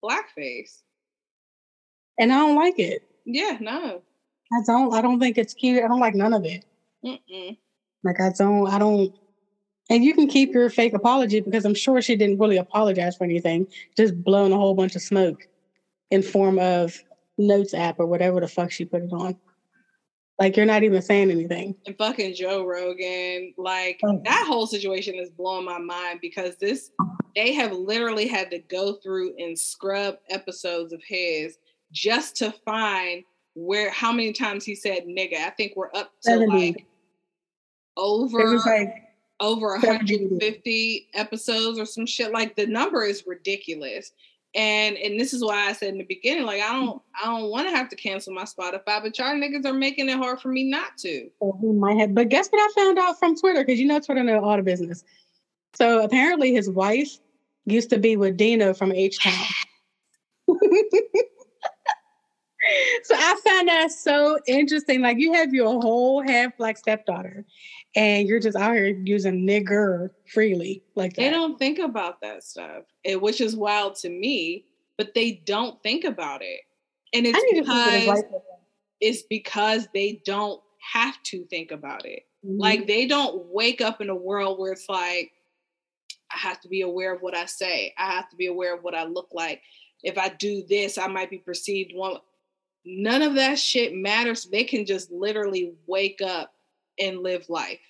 blackface. And I don't like it. Yeah, no. I don't. I don't think it's cute. I don't like none of it. Mm-mm. Like I don't. I don't. And you can keep your fake apology because I'm sure she didn't really apologize for anything. Just blowing a whole bunch of smoke in form of notes app or whatever the fuck she put it on. Like you're not even saying anything. And fucking Joe Rogan, like Oh. that whole situation is blowing my mind because this they have literally had to go through and scrub episodes of his just to find where how many times he said nigga. I think we're up to 70. like over like over 70. 150 episodes or some shit. Like the number is ridiculous. And and this is why I said in the beginning, like I don't I don't want to have to cancel my Spotify, but y'all niggas are making it hard for me not to. So he might have. But guess what I found out from Twitter? Because you know Twitter know all the business. So apparently his wife used to be with Dino from H Town. so I find that so interesting. Like you have your whole half black stepdaughter, and you're just out here using nigger freely like that. They don't think about that stuff, and which is wild to me. But they don't think about it, and it's I need to see what his because it's because they don't have to think about it. like. Like they don't wake up in a world where it's like, I have to be aware of what I say. I have to be aware of what I look like. If I do this, I might be perceived one. None of that shit matters. They can just literally wake up and live life.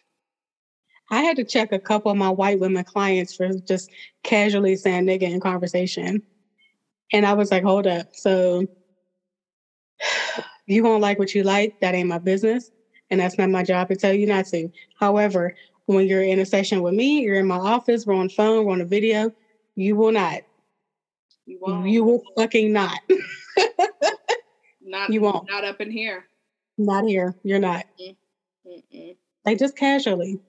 I had to check a couple of my white women clients for just casually saying nigga in conversation. And I was like, hold up. So you won't like what you like, that ain't my business. And that's not my job to tell you not to. However, when you're in a session with me, you're in my office, we're on phone, we're on a video, you will not. You won't. You will fucking not. not. you won't. Not up in here. not here. You're not. Mm-mm. Like just casually.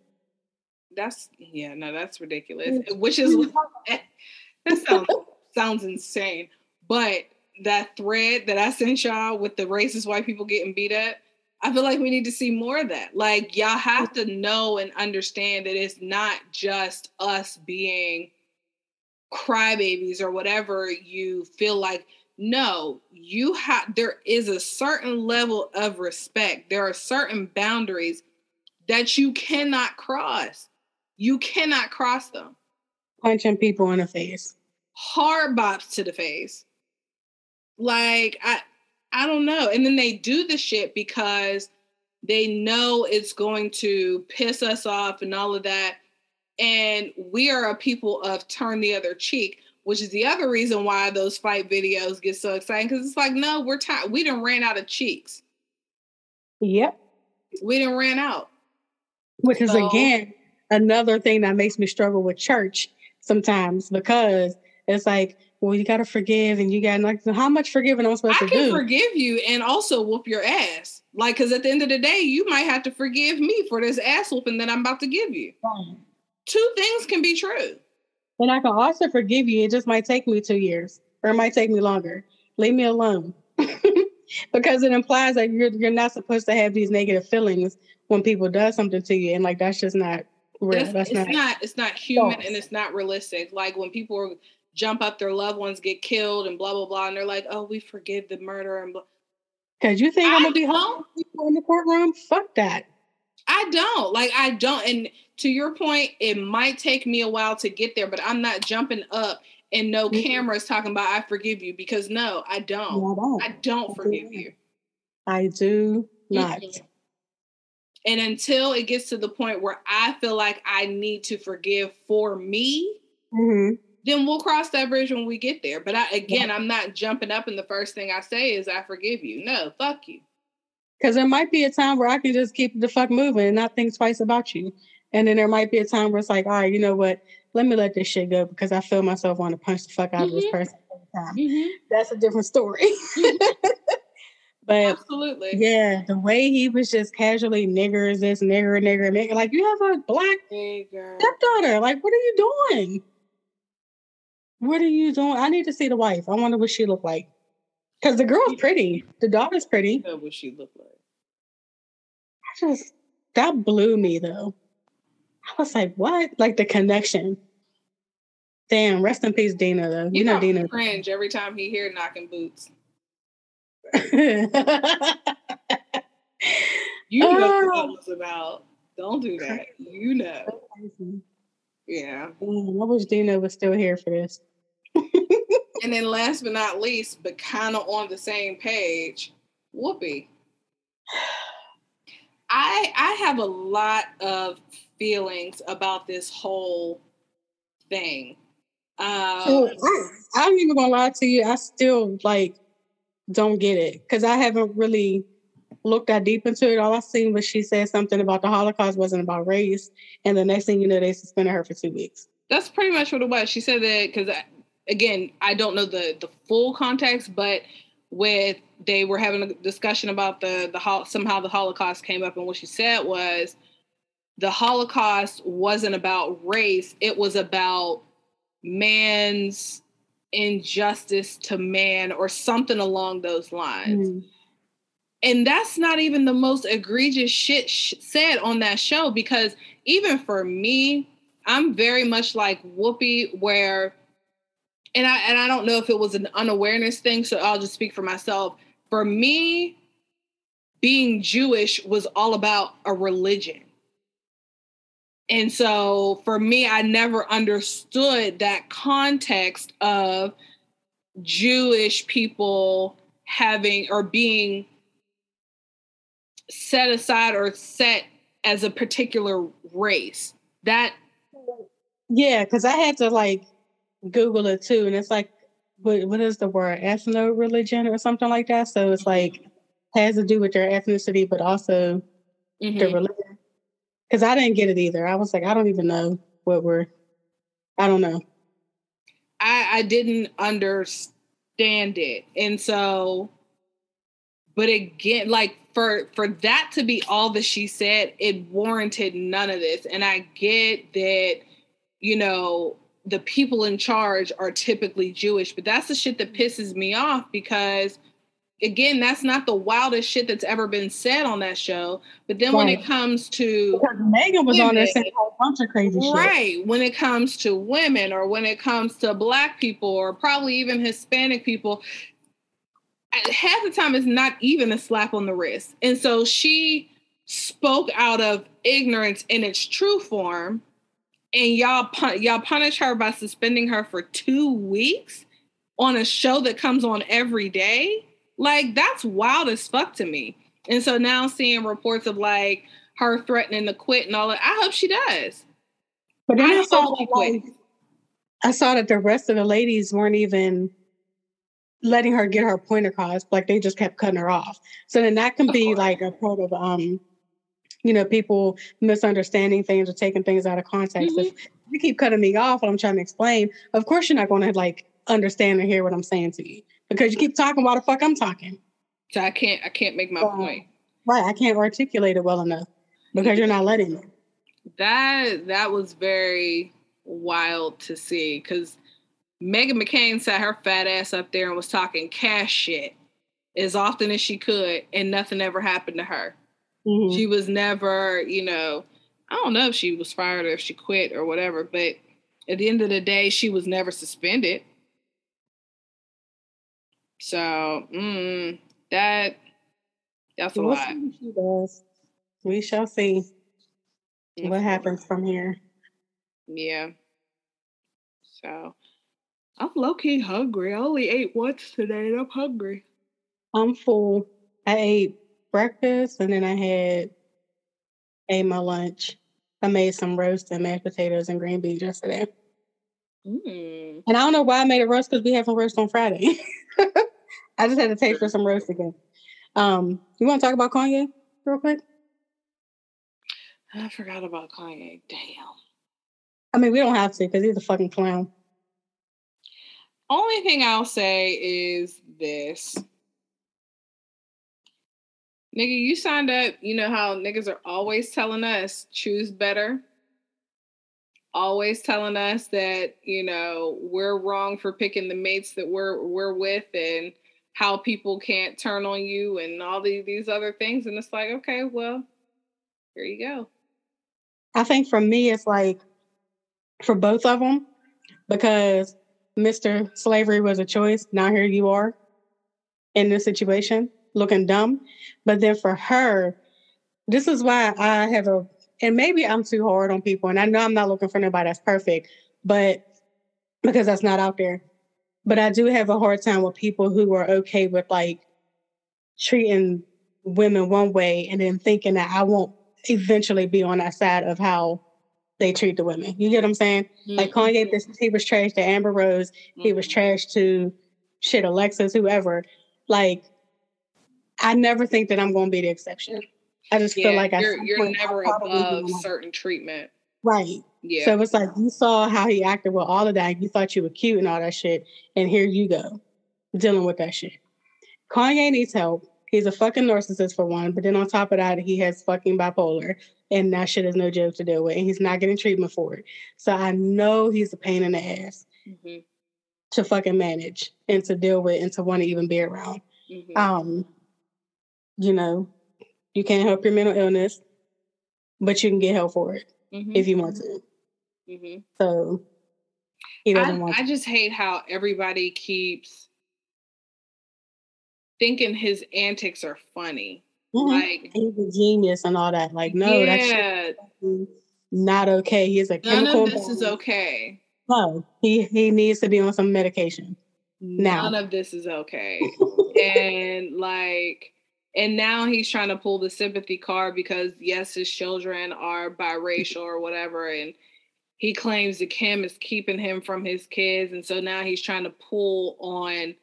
That's yeah. No, that's ridiculous. Mm. Which is mm. that sounds sounds insane. But that thread that I sent y'all with the racist white people getting beat up, I feel like we need to see more of that. Like y'all have to know and understand that it's not just us being crybabies or whatever you feel like. No, you have there is a certain level of respect. There are certain boundaries that you cannot cross. You cannot cross them Punching people in the face. hard bops to the face. Like I I don't know. And then they do the shit because they know it's going to piss us off and all of that. And we are a people of turn the other cheek, which is the other reason why those fight videos get so exciting. Cause it's like, no, we're tired. We didn't ran out of cheeks. Yep. We didn't ran out. Which is So- again another thing that makes me struggle with church sometimes because it's like, well, you gotta forgive and you gotta like how much forgiving I'm I supposed I to do. I can forgive you and also whoop your ass. Like, cause at the end of the day, you might have to forgive me for this ass whooping that I'm about to give you. Two things can be true. And I can also forgive you. It just might take me two years or it might take me longer. Leave me alone. because it implies that you're you're not supposed to have these negative feelings when people does something to you. And like that's just not real. It's, That's it's not, not. it's not human false. and it's not realistic. Like when people jump up, their loved ones get killed, and blah blah blah, and they're like, "Oh, we forgive the murder," and blah. Cause you think I'm gonna be home in the courtroom? Fuck that. I don't like. I don't. And to your point, it might take me a while to get there, but I'm not jumping up and no Mhm. cameras talking about I forgive you because no, I don't. No, I don't. I don't I forgive do. you. I do not. And until it gets to the point where I feel like I need to forgive for me, hmm then we'll cross that bridge when we get there. But I, again, I'm not jumping up and the first thing I say is I forgive you. No, fuck you. Because there might be a time where I can just keep the fuck moving and not think twice about you. And then there might be a time where it's like, all right, you know what? Let me let this shit go because I feel myself want to punch the fuck out of this Mhm. person every time. That's a different story. but Absolutely. yeah, the way he was just casually niggers this, nigger, nigger, nigger. Like, you have a black girl. stepdaughter. Like, what are you doing? What are you doing? I need to see the wife. I wonder what she looked like. Because the girl's pretty. The daughter's pretty. What she looked like. I just that blew me though. I was like, what? Like the connection. Damn, rest in peace, Dino though. You, You know Dino. cringe every time he hear knocking boots. You know what Oh. that was about. Don't do that. You know. Yeah. I wish Dino was still here for this. And then last but not least, but kind of on the same page, Whoopi. I I have a lot of feelings about this whole thing. Um, So I, I'm even gonna lie to you, I still like don't get it because I haven't really looked that deep into it. All I seen was she said something about the Holocaust wasn't about race, and the next thing you know, they suspended her for two weeks. that's pretty much what it was. She said that because again, I don't know the the full context, but with they were having a discussion about the the somehow the Holocaust came up, and what she said was the Holocaust wasn't about race; it was about man's injustice to man, or something along those lines. Mm. and that's not even the most egregious shit sh- said on that show because even for me i'm very much like whoopi where and i and i don't know if it was an unawareness thing so i'll just speak for myself. For me being jewish was all about a religion and so for me i never understood that context of jewish people having or being set aside or set as a particular race. That Yeah, because I had to like Google it too, and it's like, what what is the word? Ethno religion or something like that. So it's like has to do with your ethnicity, but also the Mhm. religion. Because I didn't get it either. I was like, I don't even know what we're. I don't know. I, I didn't understand it. And so, but again, like for for that to be all that she said, it warranted none of this. And I get that, you know, the people in charge are typically Jewish, but that's the shit that pisses me off because again, that's not the wildest shit that's ever been said on that show. But then when it comes to Because Meghan was on there saying a whole bunch of crazy shit. Right. When it comes to women or when it comes to black people or probably even Hispanic people, half the time it's not even a slap on the wrist. And so she spoke out of ignorance in its true form. And y'all pun- y'all punish her by suspending her for two weeks on a show that comes on every day. Like that's wild as fuck to me. And so now seeing reports of like her threatening to quit and all that, I hope she does. But then I, I saw she that, like, I saw that the rest of the ladies weren't even letting her get her point across. Like they just kept cutting her off. So then that can be like a part of um, you know, people misunderstanding things or taking things out of context. Mhm. If you keep cutting me off when I'm trying to explain, of course you're not going to like understand or hear what I'm saying to you because you keep talking while the fuck I'm talking. So I can't I can't make my Wow. point. Right? I can't articulate it well enough because you're not letting me. That that was very wild to see because Meghan McCain sat her fat ass up there and was talking cash shit as often as she could, and nothing ever happened to her. Mhm. She was never, you know, I don't know if she was fired or if she quit or whatever, but at the end of the day, she was never suspended. So mm, that that's a We'll lot. see what she does. We shall see what happens from here. Yeah. So I'm low key hungry. I only ate once today and I'm hungry. I'm full. I ate breakfast and then I had ate my lunch. I made some roast and mashed potatoes and green beans yesterday. Mm. And I don't know why I made a roast because we having roast on Friday. I just had to taste for some roast again. Um, you want to talk about Kanye real quick? I forgot about Kanye. Damn. I mean, we don't have to because he's a fucking clown. Only thing I'll say is this. Nigga, you signed up. You know how niggas are always telling us choose better. Always telling us that, you know, we're wrong for picking the mates that we're we're with and how people can't turn on you and all these these other things. And it's like, okay, well, here you go. I think for me, it's like for both of them because Mr. Slavery was a choice. Now here you are in this situation looking dumb. But then for her, this is why I have a, and maybe I'm too hard on people. And I know I'm not looking for nobody that's perfect, but because that's not out there. But I do have a hard time with people who are okay with like treating women one way and then thinking that I won't eventually be on that side of how they treat the women. You get what I'm saying? Like Kanye, this he was trash to Amber Rose. He was Mhm. trash to shit Alexis, whoever. Like, I never think that I'm going to be the exception. I just feel like you're some you're never above certain treatment. right. Yeah. So it's like you saw how he acted with all of that. You thought you were cute and all that shit, and here you go dealing with that shit. Kanye needs help. He's a fucking narcissist for one, but then on top of that, he has fucking bipolar, and that shit is no joke to deal with, and he's not getting treatment for it. So I know he's a pain in the ass Mhm, to fucking manage and to deal with and to want to even be around. mhm. Um, you know, you can't help your mental illness, but you can get help for it Mhm, if you want to. Mhm. So he I, doesn't want I just hate how everybody keeps thinking his antics are funny. Mhm. Like, he's a genius and all that. Like, no, that's yeah, not okay. He's a none of this is okay. No, he he needs to be on some medication. Now. None of this is okay. and like, and now he's trying to pull the sympathy card because yes, his children are biracial or whatever, and he claims that Kim is keeping him from his kids, and so now he's trying to pull on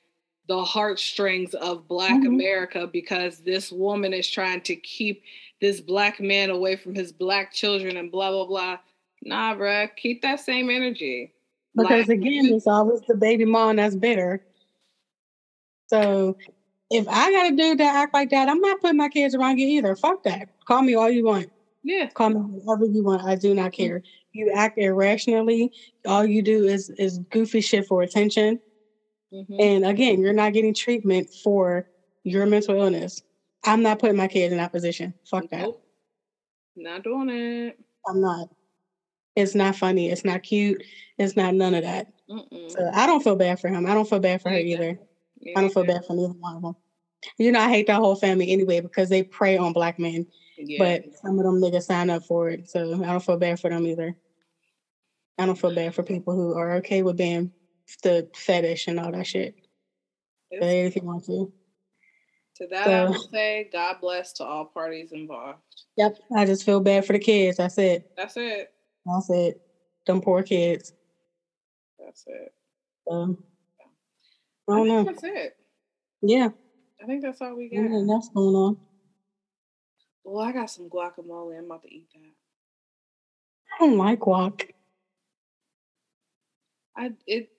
the heartstrings of Black Mhm. America because this woman is trying to keep this black man away from his black children and blah blah blah. Nah, bruh, keep that same energy. Because Like, again, it's always the baby mom that's bitter. So if I got a dude that act like that, I'm not putting my kids around you either. Fuck that. Call me all you want. Yeah, Call me whatever you want. I do not care. You act irrationally. All you do is is goofy shit for attention. mhm. And again, you're not getting treatment for your mental illness. I'm not putting my kids in that position. Fuck that. Nope. Not doing it. I'm not. It's not funny. It's not cute. It's not none of that. Mm-mm. So I don't feel bad for him. I don't feel bad for her either. Me I don't feel bad for neither one of them. You know, I hate that whole family anyway because they prey on black men. Yeah. But some of them niggas sign up for it. So I don't feel bad for them either. I don't feel bad for people who are okay with being the fetish and all that shit. Say if you want to. to that, I would say, God bless to all parties involved. Yep. I just feel bad for the kids. That's it. That's it. That's it. Them poor kids. That's it. So, I I don't think know. that's it. Yeah. I think that's all we got. Anything else going on? Well, I got some guacamole. I'm about to eat that. I don't like guac. I it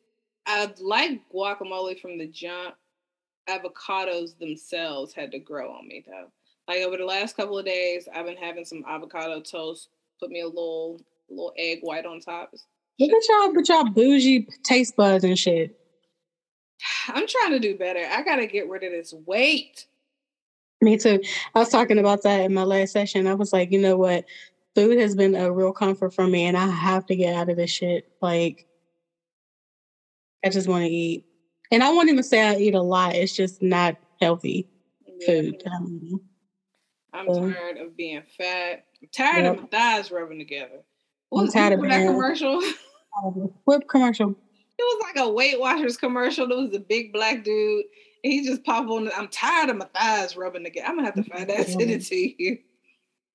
I like guacamole from the jump. Avocados themselves had to grow on me though. Like over the last couple of days, I've been having some avocado toast. Put me a little little egg white on top. Look at y'all with y'all bougie taste buds and shit. I'm trying to do better. I gotta get rid of this weight. Me too. I was talking about that in my last session. I was like, you know what? food has been a real comfort for me, and I have to get out of this shit. Like, I just want to eat, and I won't even say I eat a lot. It's just not healthy Yeah. food. I'm eating. Tired of being fat. I'm tired of my thighs rubbing together. I'm What's that commercial? What commercial? It was like a Weight Watchers commercial. There was a big black dude. And he just popped on. I'm tired of my thighs rubbing together. I'm gonna have to find that. Send it to you.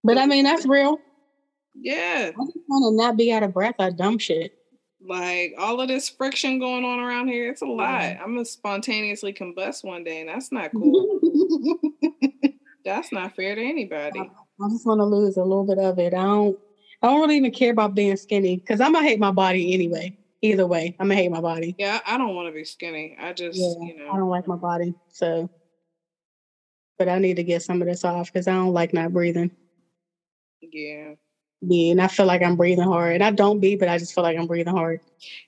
But I mean, that's real. Yeah, I just want to not be out of breath. I dumb shit. like all of this friction going on around here. It's a lot. Yeah. I'm gonna spontaneously combust one day, and that's not cool. that's not fair to anybody. I just want to lose a little bit of it. I don't. I don't really even care about being skinny because I'm gonna hate my body anyway. Either way, I'm gonna hate my body. Yeah, I don't want to be skinny. I just, Yeah, you know, I don't like my body. So, but I need to get some of this off because I don't like not breathing. yeah. Yeah, and I feel like I'm breathing hard, and I don't be, but I just feel like I'm breathing hard.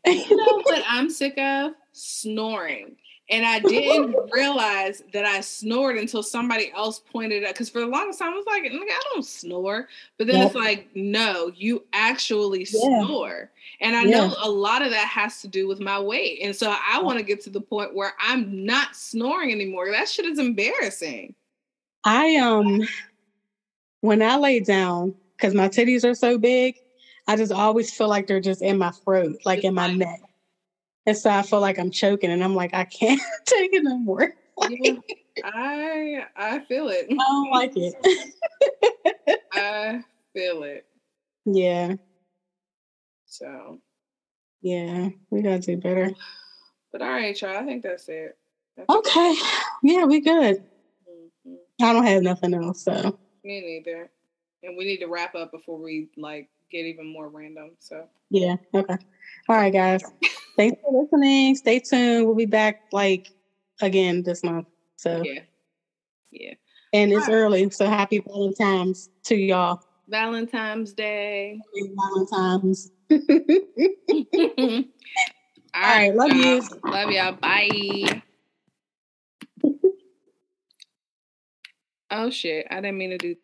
You know what I'm sick of? Snoring. And I didn't realize that I snored until somebody else pointed it out. Because for the longest time, I was like, I don't snore. But then it's like, no, you actually Yeah. snore. And I Yeah. know a lot of that has to do with my weight. And so I want to get to the point where I'm not snoring anymore. That shit is embarrassing. I um, when I lay down, because my titties are so big, I just always feel like they're just in my throat, like in my neck, and so I feel like I'm choking, and I'm like, I can't take it no more. Yeah, I I feel it. I don't like it. I feel it. yeah, So, yeah, we gotta do better. but all right, y'all. I think that's it. That's Okay, yeah, we good. Mhm. I don't have nothing else, so Me neither. And we need to wrap up before we like get even more random. So yeah, okay. All right, guys. Thanks for listening. Stay tuned. We'll be back like again this month. So yeah. Yeah. and it's early, so happy Valentine's to y'all. Valentine's Day. Happy Valentine's. All right, love you. Love y'all. Bye. oh shit. I didn't mean to do